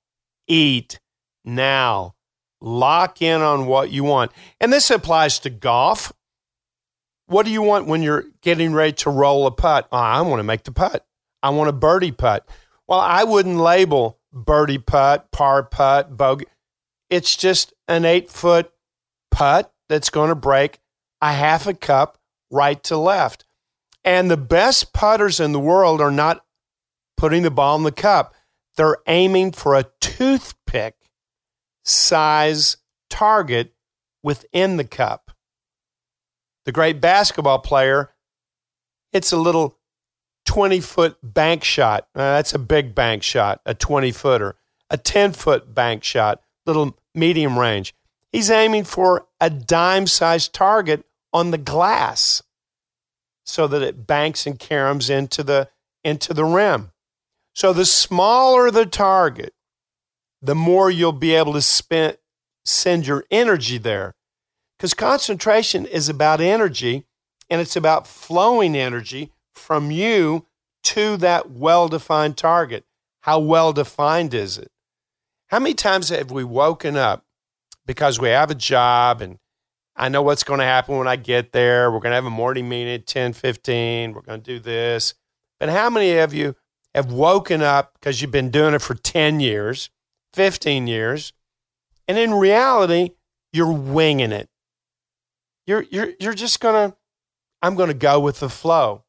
eat now. Lock in on what you want. And this applies to golf. What do you want when you're getting ready to roll a putt? Oh, I want to make the putt. I want a birdie putt. Well, I wouldn't label birdie putt, par putt, bogey. It's just an eight foot putt that's going to break a half a cup right to left. And the best putters in the world are not putting the ball in the cup, they're aiming for a toothpick size target within the cup. The great basketball player, it's a little 20 foot bank shot. Uh, that's a big bank shot, a 20 footer. A 10 foot bank shot, little medium range. He's aiming for a dime sized target on the glass so that it banks and caroms into the, into the rim. So the smaller the target, the more you'll be able to spend, send your energy there. Because concentration is about energy and it's about flowing energy from you to that well defined target. How well defined is it? How many times have we woken up because we have a job and I know what's going to happen when I get there. We're going to have a morning meeting at 10 15. We're going to do this. But how many of you have woken up because you've been doing it for 10 years, 15 years, and in reality, you're winging it? You're, you're, you're just going to, I'm going to go with the flow.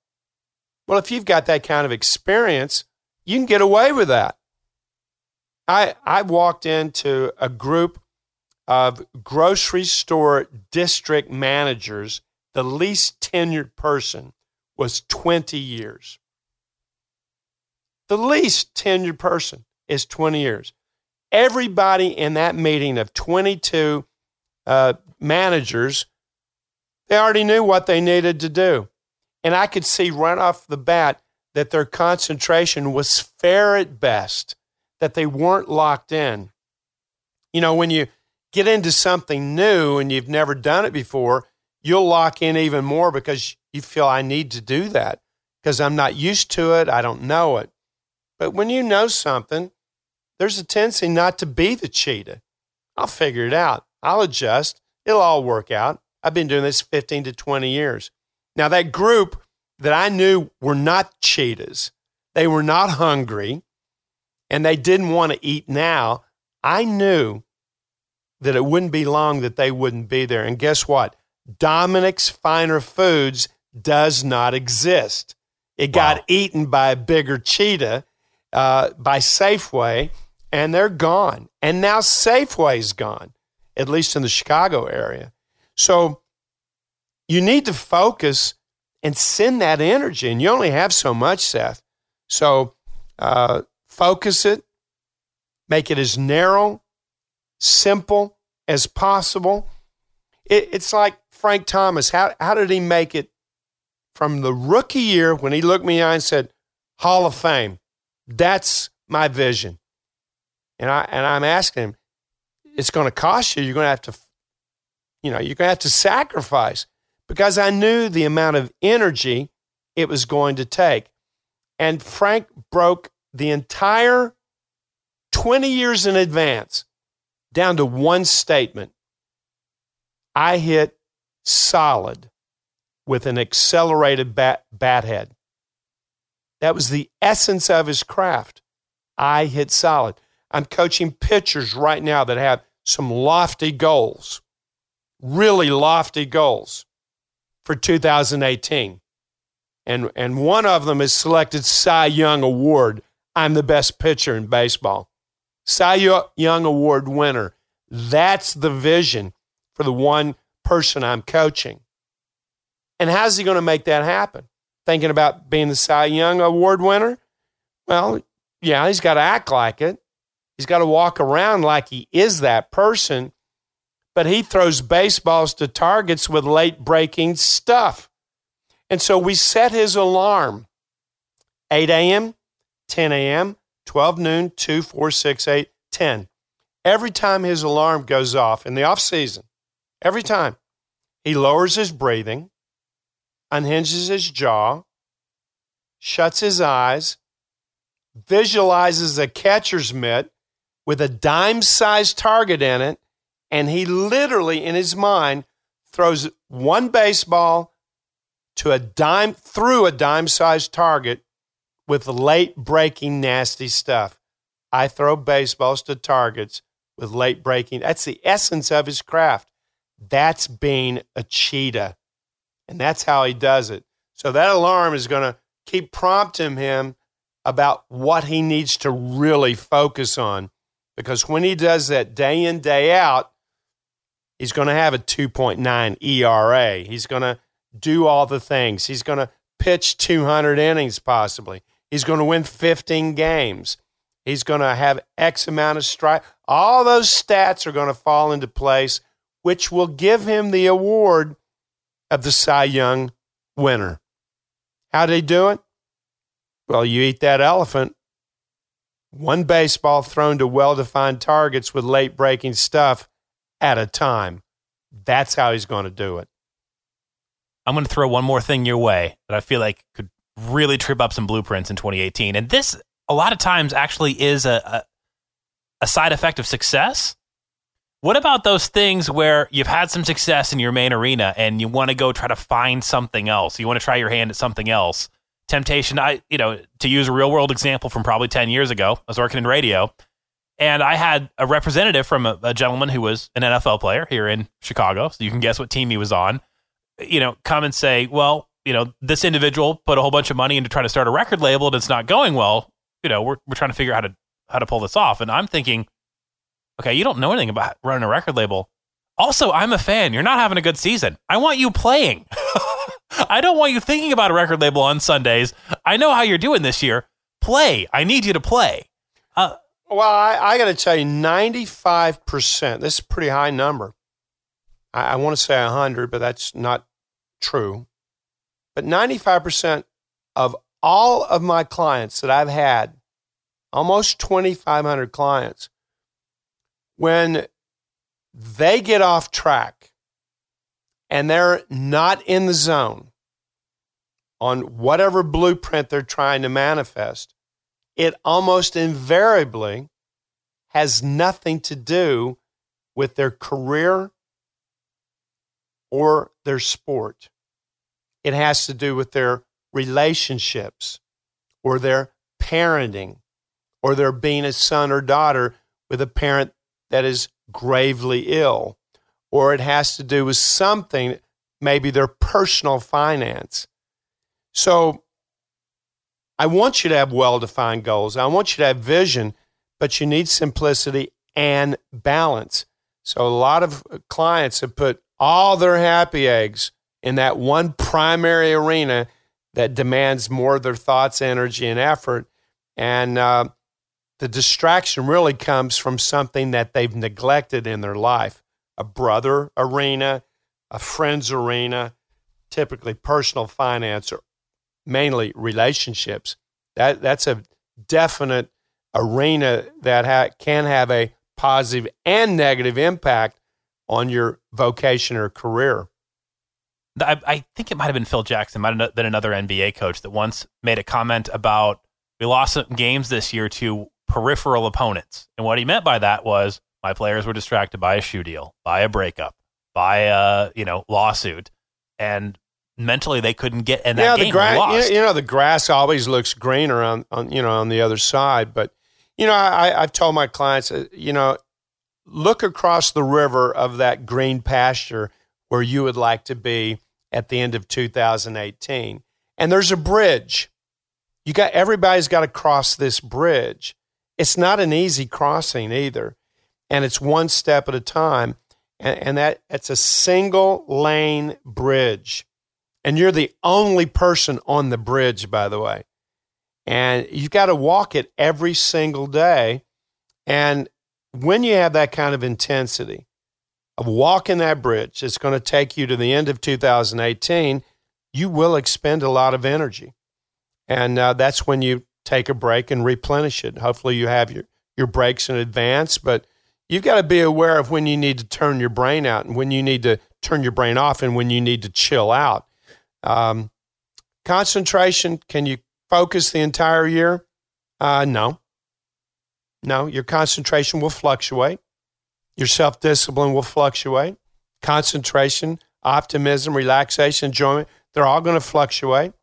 Well, if you've got that kind of experience, you can get away with that. I, I walked into a group of grocery store district managers. The least tenured person was 20 years. The least tenured person is 20 years. Everybody in that meeting of 22 uh, managers, they already knew what they needed to do. And I could see right off the bat that their concentration was fair at best, that they weren't locked in. You know, when you get into something new and you've never done it before, you'll lock in even more because you feel I need to do that because I'm not used to it. I don't know it. But when you know something, there's a tendency not to be the cheetah. I'll figure it out. I'll adjust. It'll all work out. I've been doing this 15 to 20 years. Now, that group that I knew were not cheetahs, they were not hungry, and they didn't want to eat now, I knew that it wouldn't be long that they wouldn't be there. And guess what? Dominick's Finer Foods does not exist. It wow. got eaten by a bigger cheetah uh, by Safeway, and they're gone. And now Safeway's gone, at least in the Chicago area. So you need to focus and send that energy. And you only have so much, Seth. So uh, focus it, make it as narrow, simple as possible. It, it's like Frank Thomas. How, how did he make it from the rookie year when he looked me in the eye and said, Hall of Fame? That's my vision. And I and I'm asking him, it's going to cost you. You're going to have to, you know, you're going to have to sacrifice because I knew the amount of energy it was going to take. And Frank broke the entire 20 years in advance down to one statement. I hit solid with an accelerated bat, bat head. That was the essence of his craft. I hit solid. I'm coaching pitchers right now that have some lofty goals, really lofty goals for 2018. And, and one of them is selected Cy Young Award. I'm the best pitcher in baseball. Cy Young Award winner. That's the vision for the one person I'm coaching. And how's he going to make that happen? thinking about being the Cy Young Award winner? Well, yeah, he's got to act like it. He's got to walk around like he is that person, but he throws baseballs to targets with late breaking stuff. And so we set his alarm 8 a.m., 10 a.m., 12 noon, 2, 4, 6, 8, 10. Every time his alarm goes off in the off season, every time, he lowers his breathing unhinges his jaw, shuts his eyes, visualizes a catcher's mitt with a dime sized target in it, And he literally, in his mind, throws one baseball to a dime through a dime sized target with late breaking nasty stuff. I throw baseballs to targets with late breaking. That's the essence of his craft. That's being a cheetah. And that's how he does it. So that alarm is going to keep prompting him about what he needs to really focus on. Because when he does that day in, day out, he's going to have a 2.9 ERA. He's going to do all the things. He's going to pitch 200 innings, possibly. He's going to win 15 games. He's going to have X amount of strike. All those stats are going to fall into place, which will give him the award of the Cy Young winner. How did he do it? Well, you eat that elephant. One baseball thrown to well defined targets with late breaking stuff at a time. That's how he's going to do it. I'm going to throw one more thing your way that I feel like could really trip up some blueprints in 2018. And this, a lot of times, actually is a, a, a side effect of success. What about those things where you've had some success in your main arena and you want to go try to find something else? You want to try your hand at something else? Temptation, I, you know, to use a real world example from probably 10 years ago, I was working in radio and I had a representative from a, a gentleman who was an NFL player here in Chicago. So you can guess what team he was on, you know, come and say, well, you know, this individual put a whole bunch of money into trying to start a record label and it's not going well. You know, we're, we're trying to figure out how to, how to pull this off. And I'm thinking, okay, you don't know anything about running a record label. Also, I'm a fan. You're not having a good season. I want you playing. I don't want you thinking about a record label on Sundays. I know how you're doing this year. Play. I need you to play. Uh, well, I, I got to tell you, 95%, this is a pretty high number. I, I want to say 100, but that's not true. But 95% of all of my clients that I've had, almost 2,500 clients, when they get off track and they're not in the zone on whatever blueprint they're trying to manifest, it almost invariably has nothing to do with their career or their sport. It has to do with their relationships or their parenting or their being a son or daughter with a parent that is gravely ill, or it has to do with something, maybe their personal finance. So I want you to have well defined goals. I want you to have vision, but you need simplicity and balance. So a lot of clients have put all their happy eggs in that one primary arena that demands more of their thoughts, energy, and effort. And uh, the distraction really comes from something that they've neglected in their life a brother arena, a friend's arena, typically personal finance or mainly relationships. That that's a definite arena that ha- can have a positive and negative impact on your vocation or career. I, I think it might have been Phil Jackson, might have been another NBA coach that once made a comment about we lost some games this year to peripheral opponents, and what he meant by that was my players were distracted by a shoe deal, by a breakup, by a you know lawsuit, and mentally they couldn't get in that yeah, game. The grass, you, you know, the grass always looks greener on, on you know on the other side. But you know, I, I've told my clients, uh, you know, look across the river of that green pasture where you would like to be at the end of 2018, and there's a bridge. You got everybody's got to cross this bridge. It's not an easy crossing either, and it's one step at a time. And, and that it's a single lane bridge and you're the only person on the bridge, by the way. And you've got to walk it every single day. And when you have that kind of intensity of walking that bridge, it's going to take you to the end of 2018. You will expend a lot of energy. And uh, that's when you take a break and replenish it. Hopefully, you have your, your breaks in advance, but you've got to be aware of when you need to turn your brain out and when you need to turn your brain off and when you need to chill out. Um, concentration, can you focus the entire year? Uh, no. No, your concentration will fluctuate. Your self discipline will fluctuate. Concentration, optimism, relaxation, enjoyment, they're all going to fluctuate.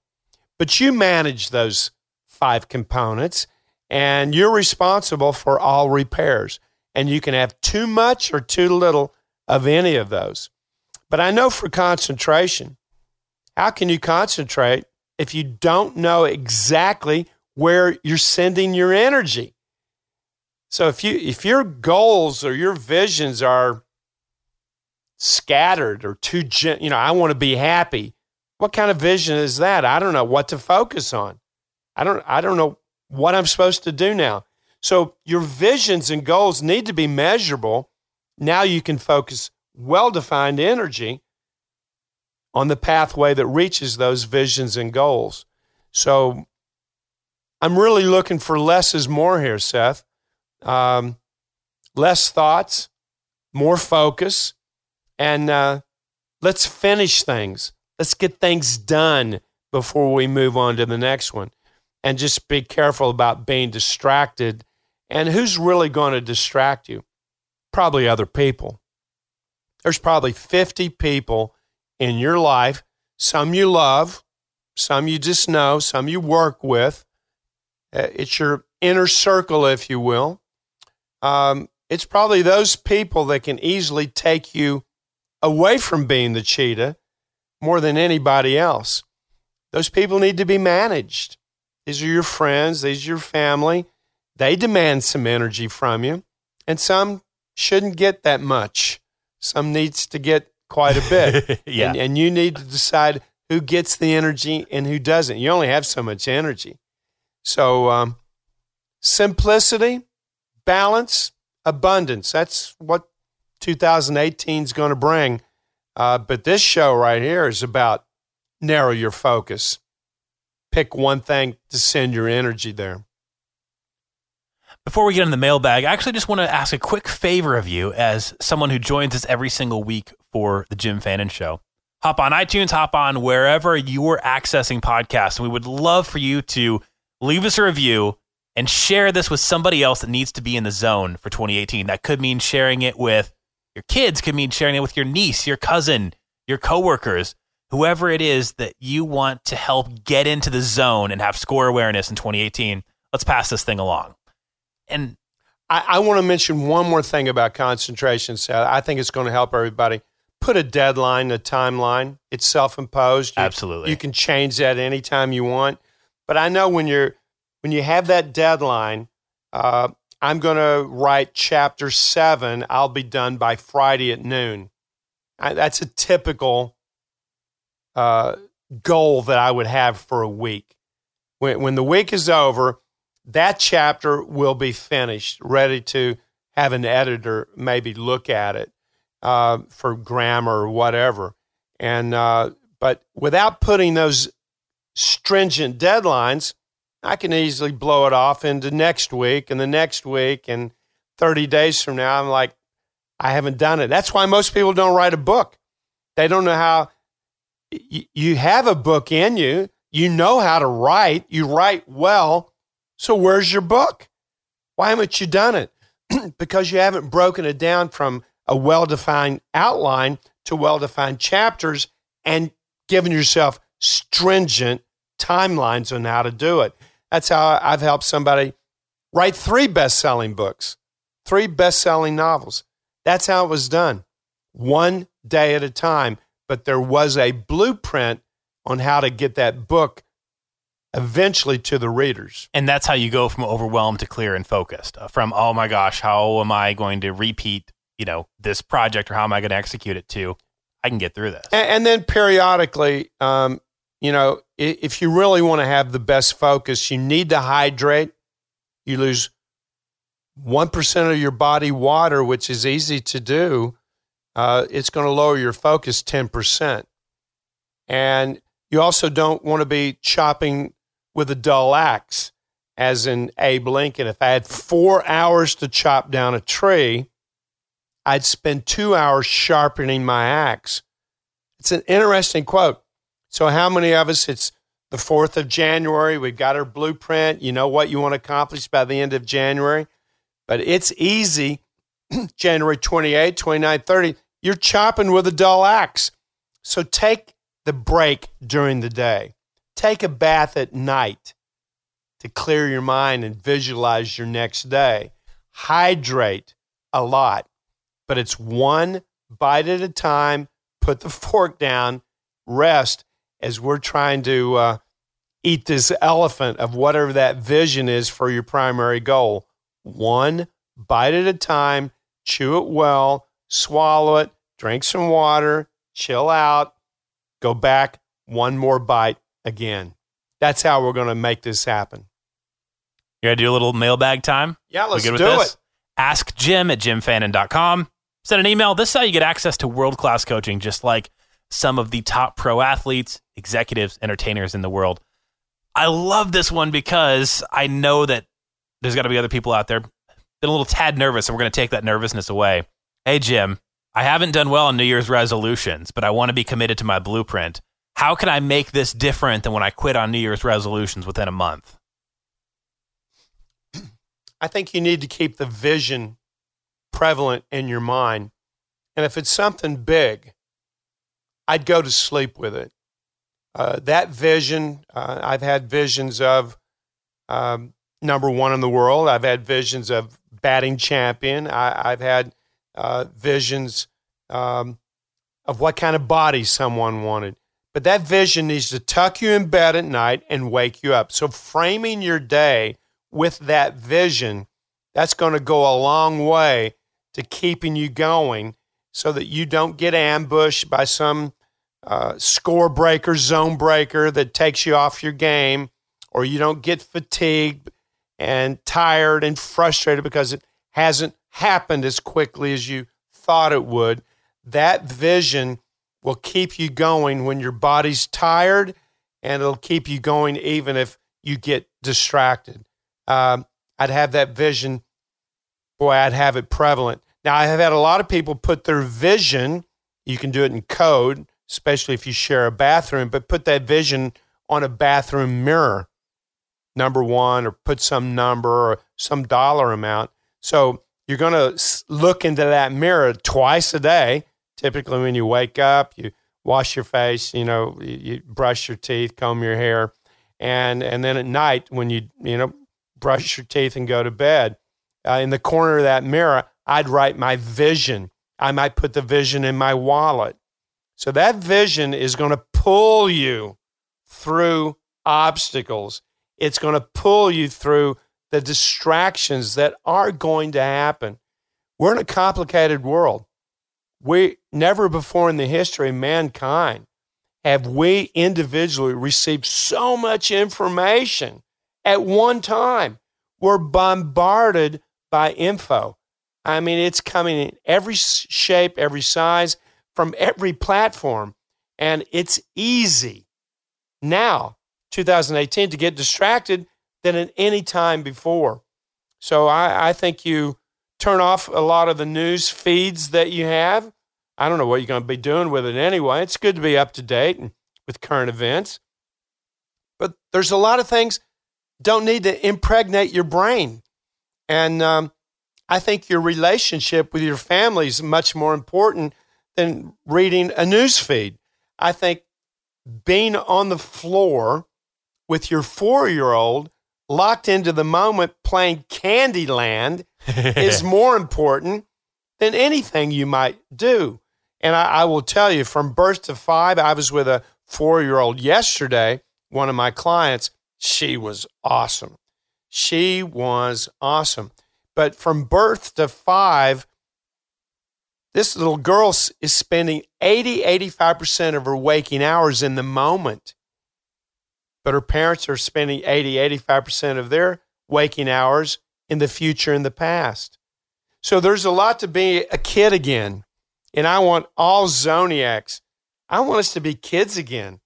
But you manage those five components and you're responsible for all repairs. And you can have too much or too little of any of those. But I know for concentration, how can you concentrate if you don't know exactly where you're sending your energy? So if you if your goals or your visions are scattered or too gen- you know, I want to be happy. What kind of vision is that? I don't know what to focus on. I don't I don't know what I'm supposed to do now. So your visions and goals need to be measurable. Now you can focus well defined energy on the pathway that reaches those visions and goals. So I'm really looking for less is more here, Seth. Um, less thoughts, more focus, and uh, let's finish things. Let's get things done before we move on to the next one. And just be careful about being distracted. And who's really going to distract you? Probably other people. There's probably 50 people in your life, some you love, some you just know, some you work with. Uh, it's your inner circle, if you will. Um, it's probably those people that can easily take you away from being the cheetah more than anybody else. Those people need to be managed. These are your friends, these are your family. They demand some energy from you, and some shouldn't get that much. Some needs to get quite a bit. yeah. And, and you need to decide who gets the energy and who doesn't. You only have so much energy. So, um, simplicity, balance, abundance. That's what 2018 is going to bring. Uh, but this show right here is about narrow your focus. Pick one thing to send your energy there. Before we get in the mailbag, I actually just want to ask a quick favor of you as someone who joins us every single week for the Jim Fannin Show. Hop on iTunes, hop on wherever you're accessing podcasts. And We would love for you to leave us a review and share this with somebody else that needs to be in the zone for 2018. That could mean sharing it with your kids, could mean sharing it with your niece, your cousin, your coworkers, whoever it is that you want to help get into the zone and have score awareness in 2018. Let's pass this thing along. And I, I want to mention one more thing about concentration, Seth. I think it's going to help everybody. Put a deadline, a timeline. It's self imposed. Absolutely. You can change that anytime you want. But I know when you're when you have that deadline, uh, I'm going to write chapter seven. I'll be done by Friday at noon. I, that's a typical uh, goal that I would have for a week. When, when the week is over, that chapter will be finished, ready to have an editor maybe look at it uh, for grammar or whatever. And uh, but without putting those stringent deadlines, I can easily blow it off into next week and the next week and 30 days from now. I'm like, I haven't done it. That's why most people don't write a book. They don't know how. You have a book in you. You know how to write. You write well so where's your book? Why haven't you done it? because you haven't broken it down from a well defined outline to well defined chapters and given yourself stringent timelines on how to do it. That's how I've helped somebody write three best selling books, three best selling novels. That's how it was done, one day at a time. But there was a blueprint on how to get that book eventually to the readers. And that's how you go from overwhelmed to clear and focused. Uh, from oh my gosh, how am I going to repeat, you know, this project or how am I going to execute it to I can get through this. And, and then periodically, um, you know, if you really want to have the best focus, you need to hydrate. You lose 1% of your body water, which is easy to do. Uh, it's going to lower your focus 10%. And you also don't want to be chopping with a dull axe, as in Abe Lincoln. If I had four hours to chop down a tree, I'd spend two hours sharpening my axe. It's an interesting quote. So, how many of us, it's the 4th of January, we've got our blueprint, you know what you want to accomplish by the end of January, but it's easy January 28, 29, 30, you're chopping with a dull axe. So take the break during the day. Take a bath at night to clear your mind and visualize your next day. Hydrate a lot, but it's one bite at a time. Put the fork down, rest as we're trying to uh, eat this elephant of whatever that vision is for your primary goal. One bite at a time, chew it well, swallow it, drink some water, chill out, go back one more bite again. That's how we're going to make this happen. You got to do a little mailbag time? Yeah, let's do this? it. Ask Jim at jimfannin.com. Send an email. This is how you get access to world class coaching, just like some of the top pro athletes, executives, entertainers in the world. I love this one because I know that there's got to be other people out there been a little tad nervous, and we're going to take that nervousness away. Hey, Jim, I haven't done well on New Year's resolutions, but I want to be committed to my blueprint. How can I make this different than when I quit on New Year's resolutions within a month? I think you need to keep the vision prevalent in your mind. And if it's something big, I'd go to sleep with it. Uh, that vision, uh, I've had visions of um, number one in the world. I've had visions of batting champion. I, have had uh, visions um, of what kind of body someone wanted. But that vision needs to tuck you in bed at night and wake you up. So, framing your day with that vision, that's going to go a long way to keeping you going so that you don't get ambushed by some uh, score breaker, zone breaker that takes you off your game, or you don't get fatigued and tired and frustrated because it hasn't happened as quickly as you thought it would. That vision will keep you going when your body's tired, and it'll keep you going even if you get distracted. Um, I'd have that vision, boy, I'd have it prevalent. Now, I have had a lot of people put their vision, you can do it in code, especially if you share a bathroom, but put that vision on a bathroom mirror number one or put some number or some dollar amount. So you're going to look into that mirror twice a day. Typically, when you wake up, you wash your face, you know, you, brush your teeth, comb your hair, and and then at night when you you know brush your teeth and go to bed, uh, in the corner of that mirror, I'd write my vision. I might put the vision in my wallet. So that vision is going to pull you through obstacles it's going to pull you through the distractions that are going to happen. We're in a complicated world. We never before in the history of mankind have we individually received so much information at one time. We're bombarded by info. I mean, it's coming in every shape, every size, from every platform, and it's easy now 2018 to get distracted than at any time before. So I, I think you turn off a lot of the news feeds that you have. I don't know what you're going to be doing with it anyway. It's good to be up to date with current events. But there's a lot of things don't need to impregnate your brain. And um, I think your relationship with your family is much more important than reading a news feed. I think being on the floor with your four year old locked into the moment playing Candyland is more important than anything you might do. And I, I, will tell you, from birth to five, I was with a four year old yesterday, one of my clients. She was awesome. She was awesome. But from birth to five, this little girl is spending 80, 85% of her waking hours in the moment but her parents are spending 80, 85% of their waking hours in the future and the past. So there's a lot to be a kid again. And I want all Zoniacs, I want us to be kids again,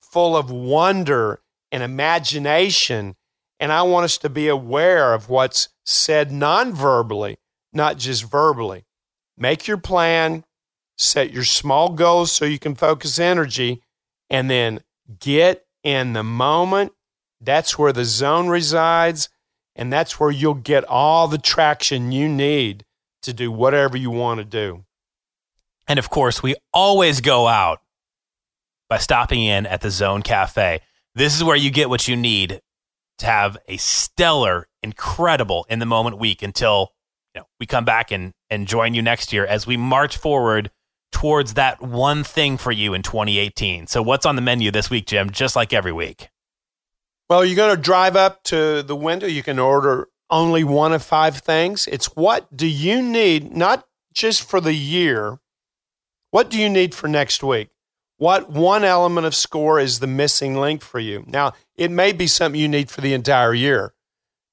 full of wonder and imagination. And I want us to be aware of what's said non verbally, not just verbally. Make your plan, set your small goals so you can focus energy, and then get in the moment. That's where the zone resides, and that's where you'll get all the traction you need to do whatever you want to do. And of course, we always go out by stopping in at the Zone Cafe. This is where you get what you need to have a stellar, incredible in the moment week until you know, we come back and, and join you next year as we march forward towards that one thing for you in 2018. So, what's on the menu this week, Jim, just like every week? Well, you're going to drive up to the window. You can order only one of five things. It's what do you need, not just for the year, what do you need for next week? What one element of score is the missing link for you? Now, it may be something you need for the entire year,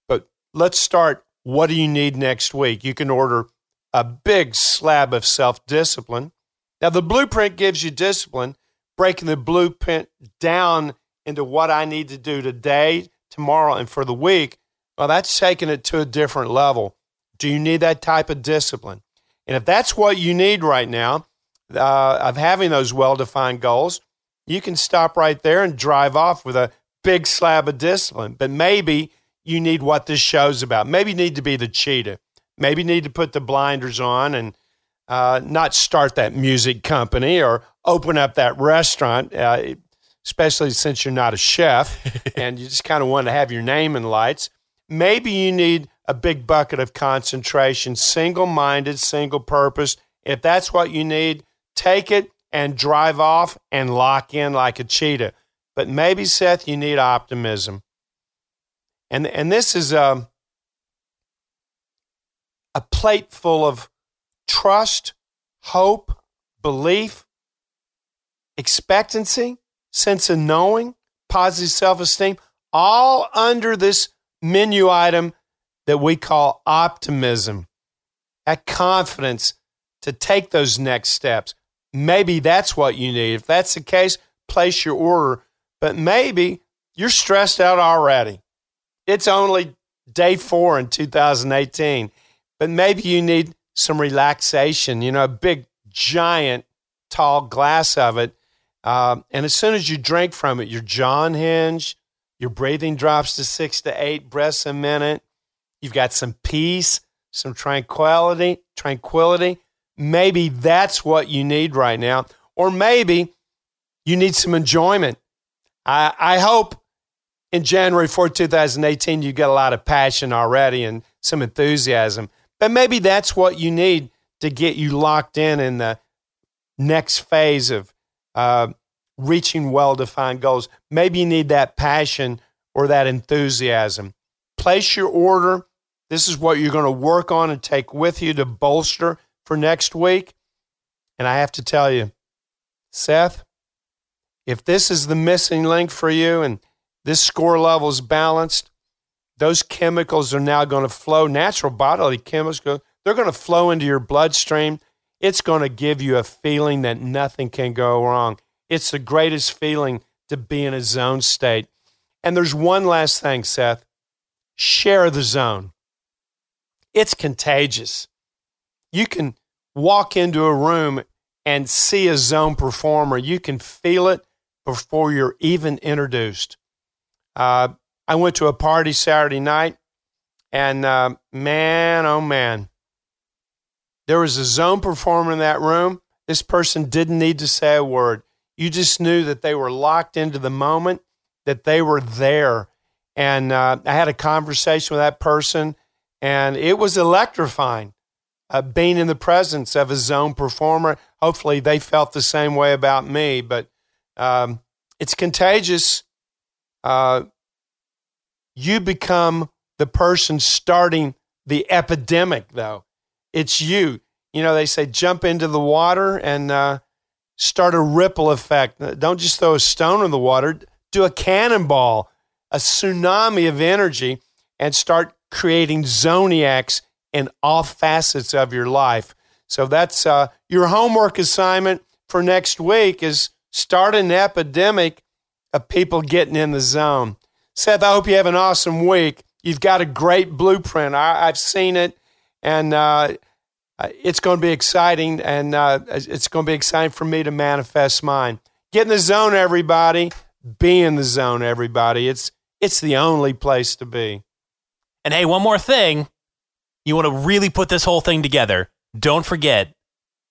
but let's start. What do you need next week? You can order a big slab of self discipline. Now, the blueprint gives you discipline, breaking the blueprint down into what I need to do today, tomorrow, and for the week. Well, that's taking it to a different level. Do you need that type of discipline? And if that's what you need right now, uh, of having those well defined goals, you can stop right there and drive off with a big slab of discipline. But maybe you need what this show's about. Maybe you need to be the cheetah. Maybe you need to put the blinders on and uh, not start that music company or open up that restaurant, uh, especially since you're not a chef and you just kind of want to have your name in lights. Maybe you need a big bucket of concentration, single minded, single purpose. If that's what you need, take it and drive off and lock in like a cheetah. But maybe, Seth, you need optimism. And, and this is a, a plate full of trust, hope, belief, expectancy, sense of knowing, positive self esteem, all under this menu item that we call optimism. That confidence to take those next steps, maybe that's what you need. If that's the case, place your order. But maybe you're stressed out already. It's only day four in 2018, but maybe you need some relaxation, you know, a big, giant, tall glass of it. Uh, and as soon as you drink from it, your jaw hinge, your breathing drops to six to eight breaths a minute. You've got some peace, some tranquility, tranquility. Maybe that's what you need right now. Or maybe you need some enjoyment. I, I hope in January 4, 2018, you get a lot of passion already and some enthusiasm. But maybe that's what you need to get you locked in in the next phase of uh, reaching well defined goals. Maybe you need that passion or that enthusiasm. Place your order. This is what you're going to work on and take with you to bolster for next week. And I have to tell you, Seth, if this is the missing link for you and this score level is balanced, those chemicals are now going to flow, natural bodily chemicals, they're going to flow into your bloodstream. It's going to give you a feeling that nothing can go wrong. It's the greatest feeling to be in a zone state. And there's one last thing, Seth share the zone. It's contagious you can walk into a room and see a zone performer. You can feel it before you're even introduced. Uh, I went to a party Saturday night, and uh, man, oh man, there was a zone performer in that room. This person didn't need to say a word. You just knew that they were locked into the moment, that they were there. And uh, I had a conversation with that person, and it was electrifying uh, being in the presence of a zone performer. Hopefully, they felt the same way about me, but um, it's contagious. Uh, you become the person starting the epidemic, though. It's you. You know, they say jump into the water and uh, start a ripple effect. Don't just throw a stone in the water, do a cannonball, a tsunami of energy, and start creating zoniacs in all facets of your life. So that's uh, your homework assignment for next week is start an epidemic of people getting in the zone. Seth, I hope you have an awesome week. You've got a great blueprint. I, have seen it, and uh, it's going to be exciting, and uh, it's going to be exciting for me to manifest mine. Get in the zone, everybody. Be in the zone, everybody. It's it's the only place to be. And hey, one more thing you want to really put this whole thing together, don't forget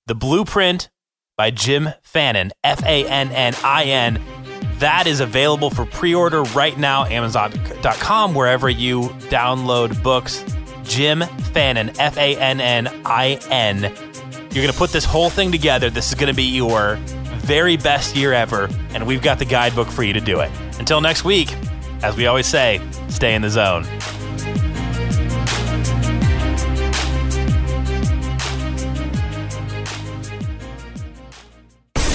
the blueprint by Jim Fannin, F A N N I N. That is available for pre order right now, Amazon.com, wherever you download books. Jim Fannin, F A N N I N. You're going to put this whole thing together. This is going to be your very best year ever, and we've got the guidebook for you to do it. Until next week, as we always say, stay in the zone.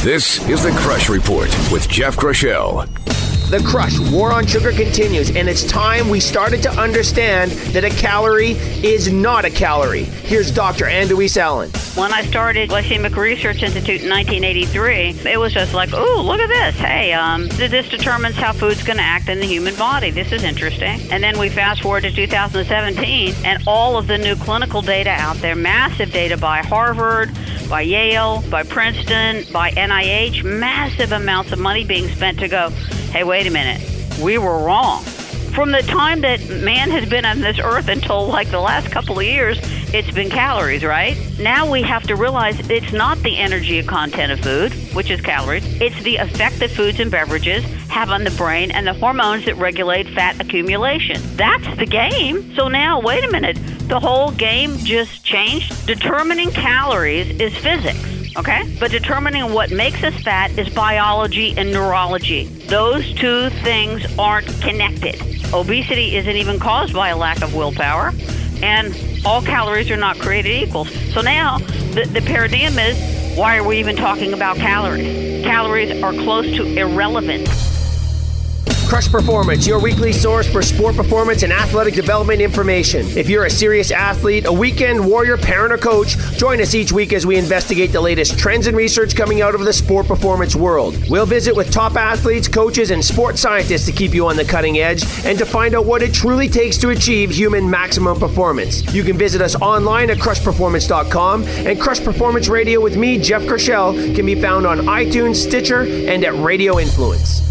This is the Crush Report with Jeff Groeschel. The crush, war on sugar continues, and it's time we started to understand that a calorie is not a calorie. Here's Dr. Ann de Wees Allen. When I started Glycemic Research Institute in 1983, it was just like, ooh, look at this. Hey, um, this determines how food's going to act in the human body. This is interesting. And then we fast forward to 2017, and all of the new clinical data out there, massive data by Harvard, by Yale, by Princeton, by NIH, massive amounts of money being spent to go, hey, wait a minute, we were wrong. From the time that man has been on this earth until like the last couple of years, it's been calories, right? Now we have to realize it's not the energy content of food, which is calories, it's the effect that foods and beverages have on the brain and the hormones that regulate fat accumulation. That's the game. So now, wait a minute, the whole game just changed. Determining calories is physics okay? But determining what makes us fat is biology and neurology. Those two things aren't connected. Obesity isn't even caused by a lack of willpower, and all calories are not created equal. So now the, the paradigm is why are we even talking about calories? Calories are close to irrelevant. Crush Performance, your weekly source for sport performance and athletic development information. If you're a serious athlete, a weekend warrior, parent, or coach, join us each week as we investigate the latest trends and research coming out of the sport performance world. We'll visit with top athletes, coaches, and sports scientists to keep you on the cutting edge and to find out what it truly takes to achieve human maximum performance. You can visit us online at crushperformance.com, and Crush Performance Radio with me, Jeff Groeschel, can be found on iTunes, Stitcher, and at Radio Influence.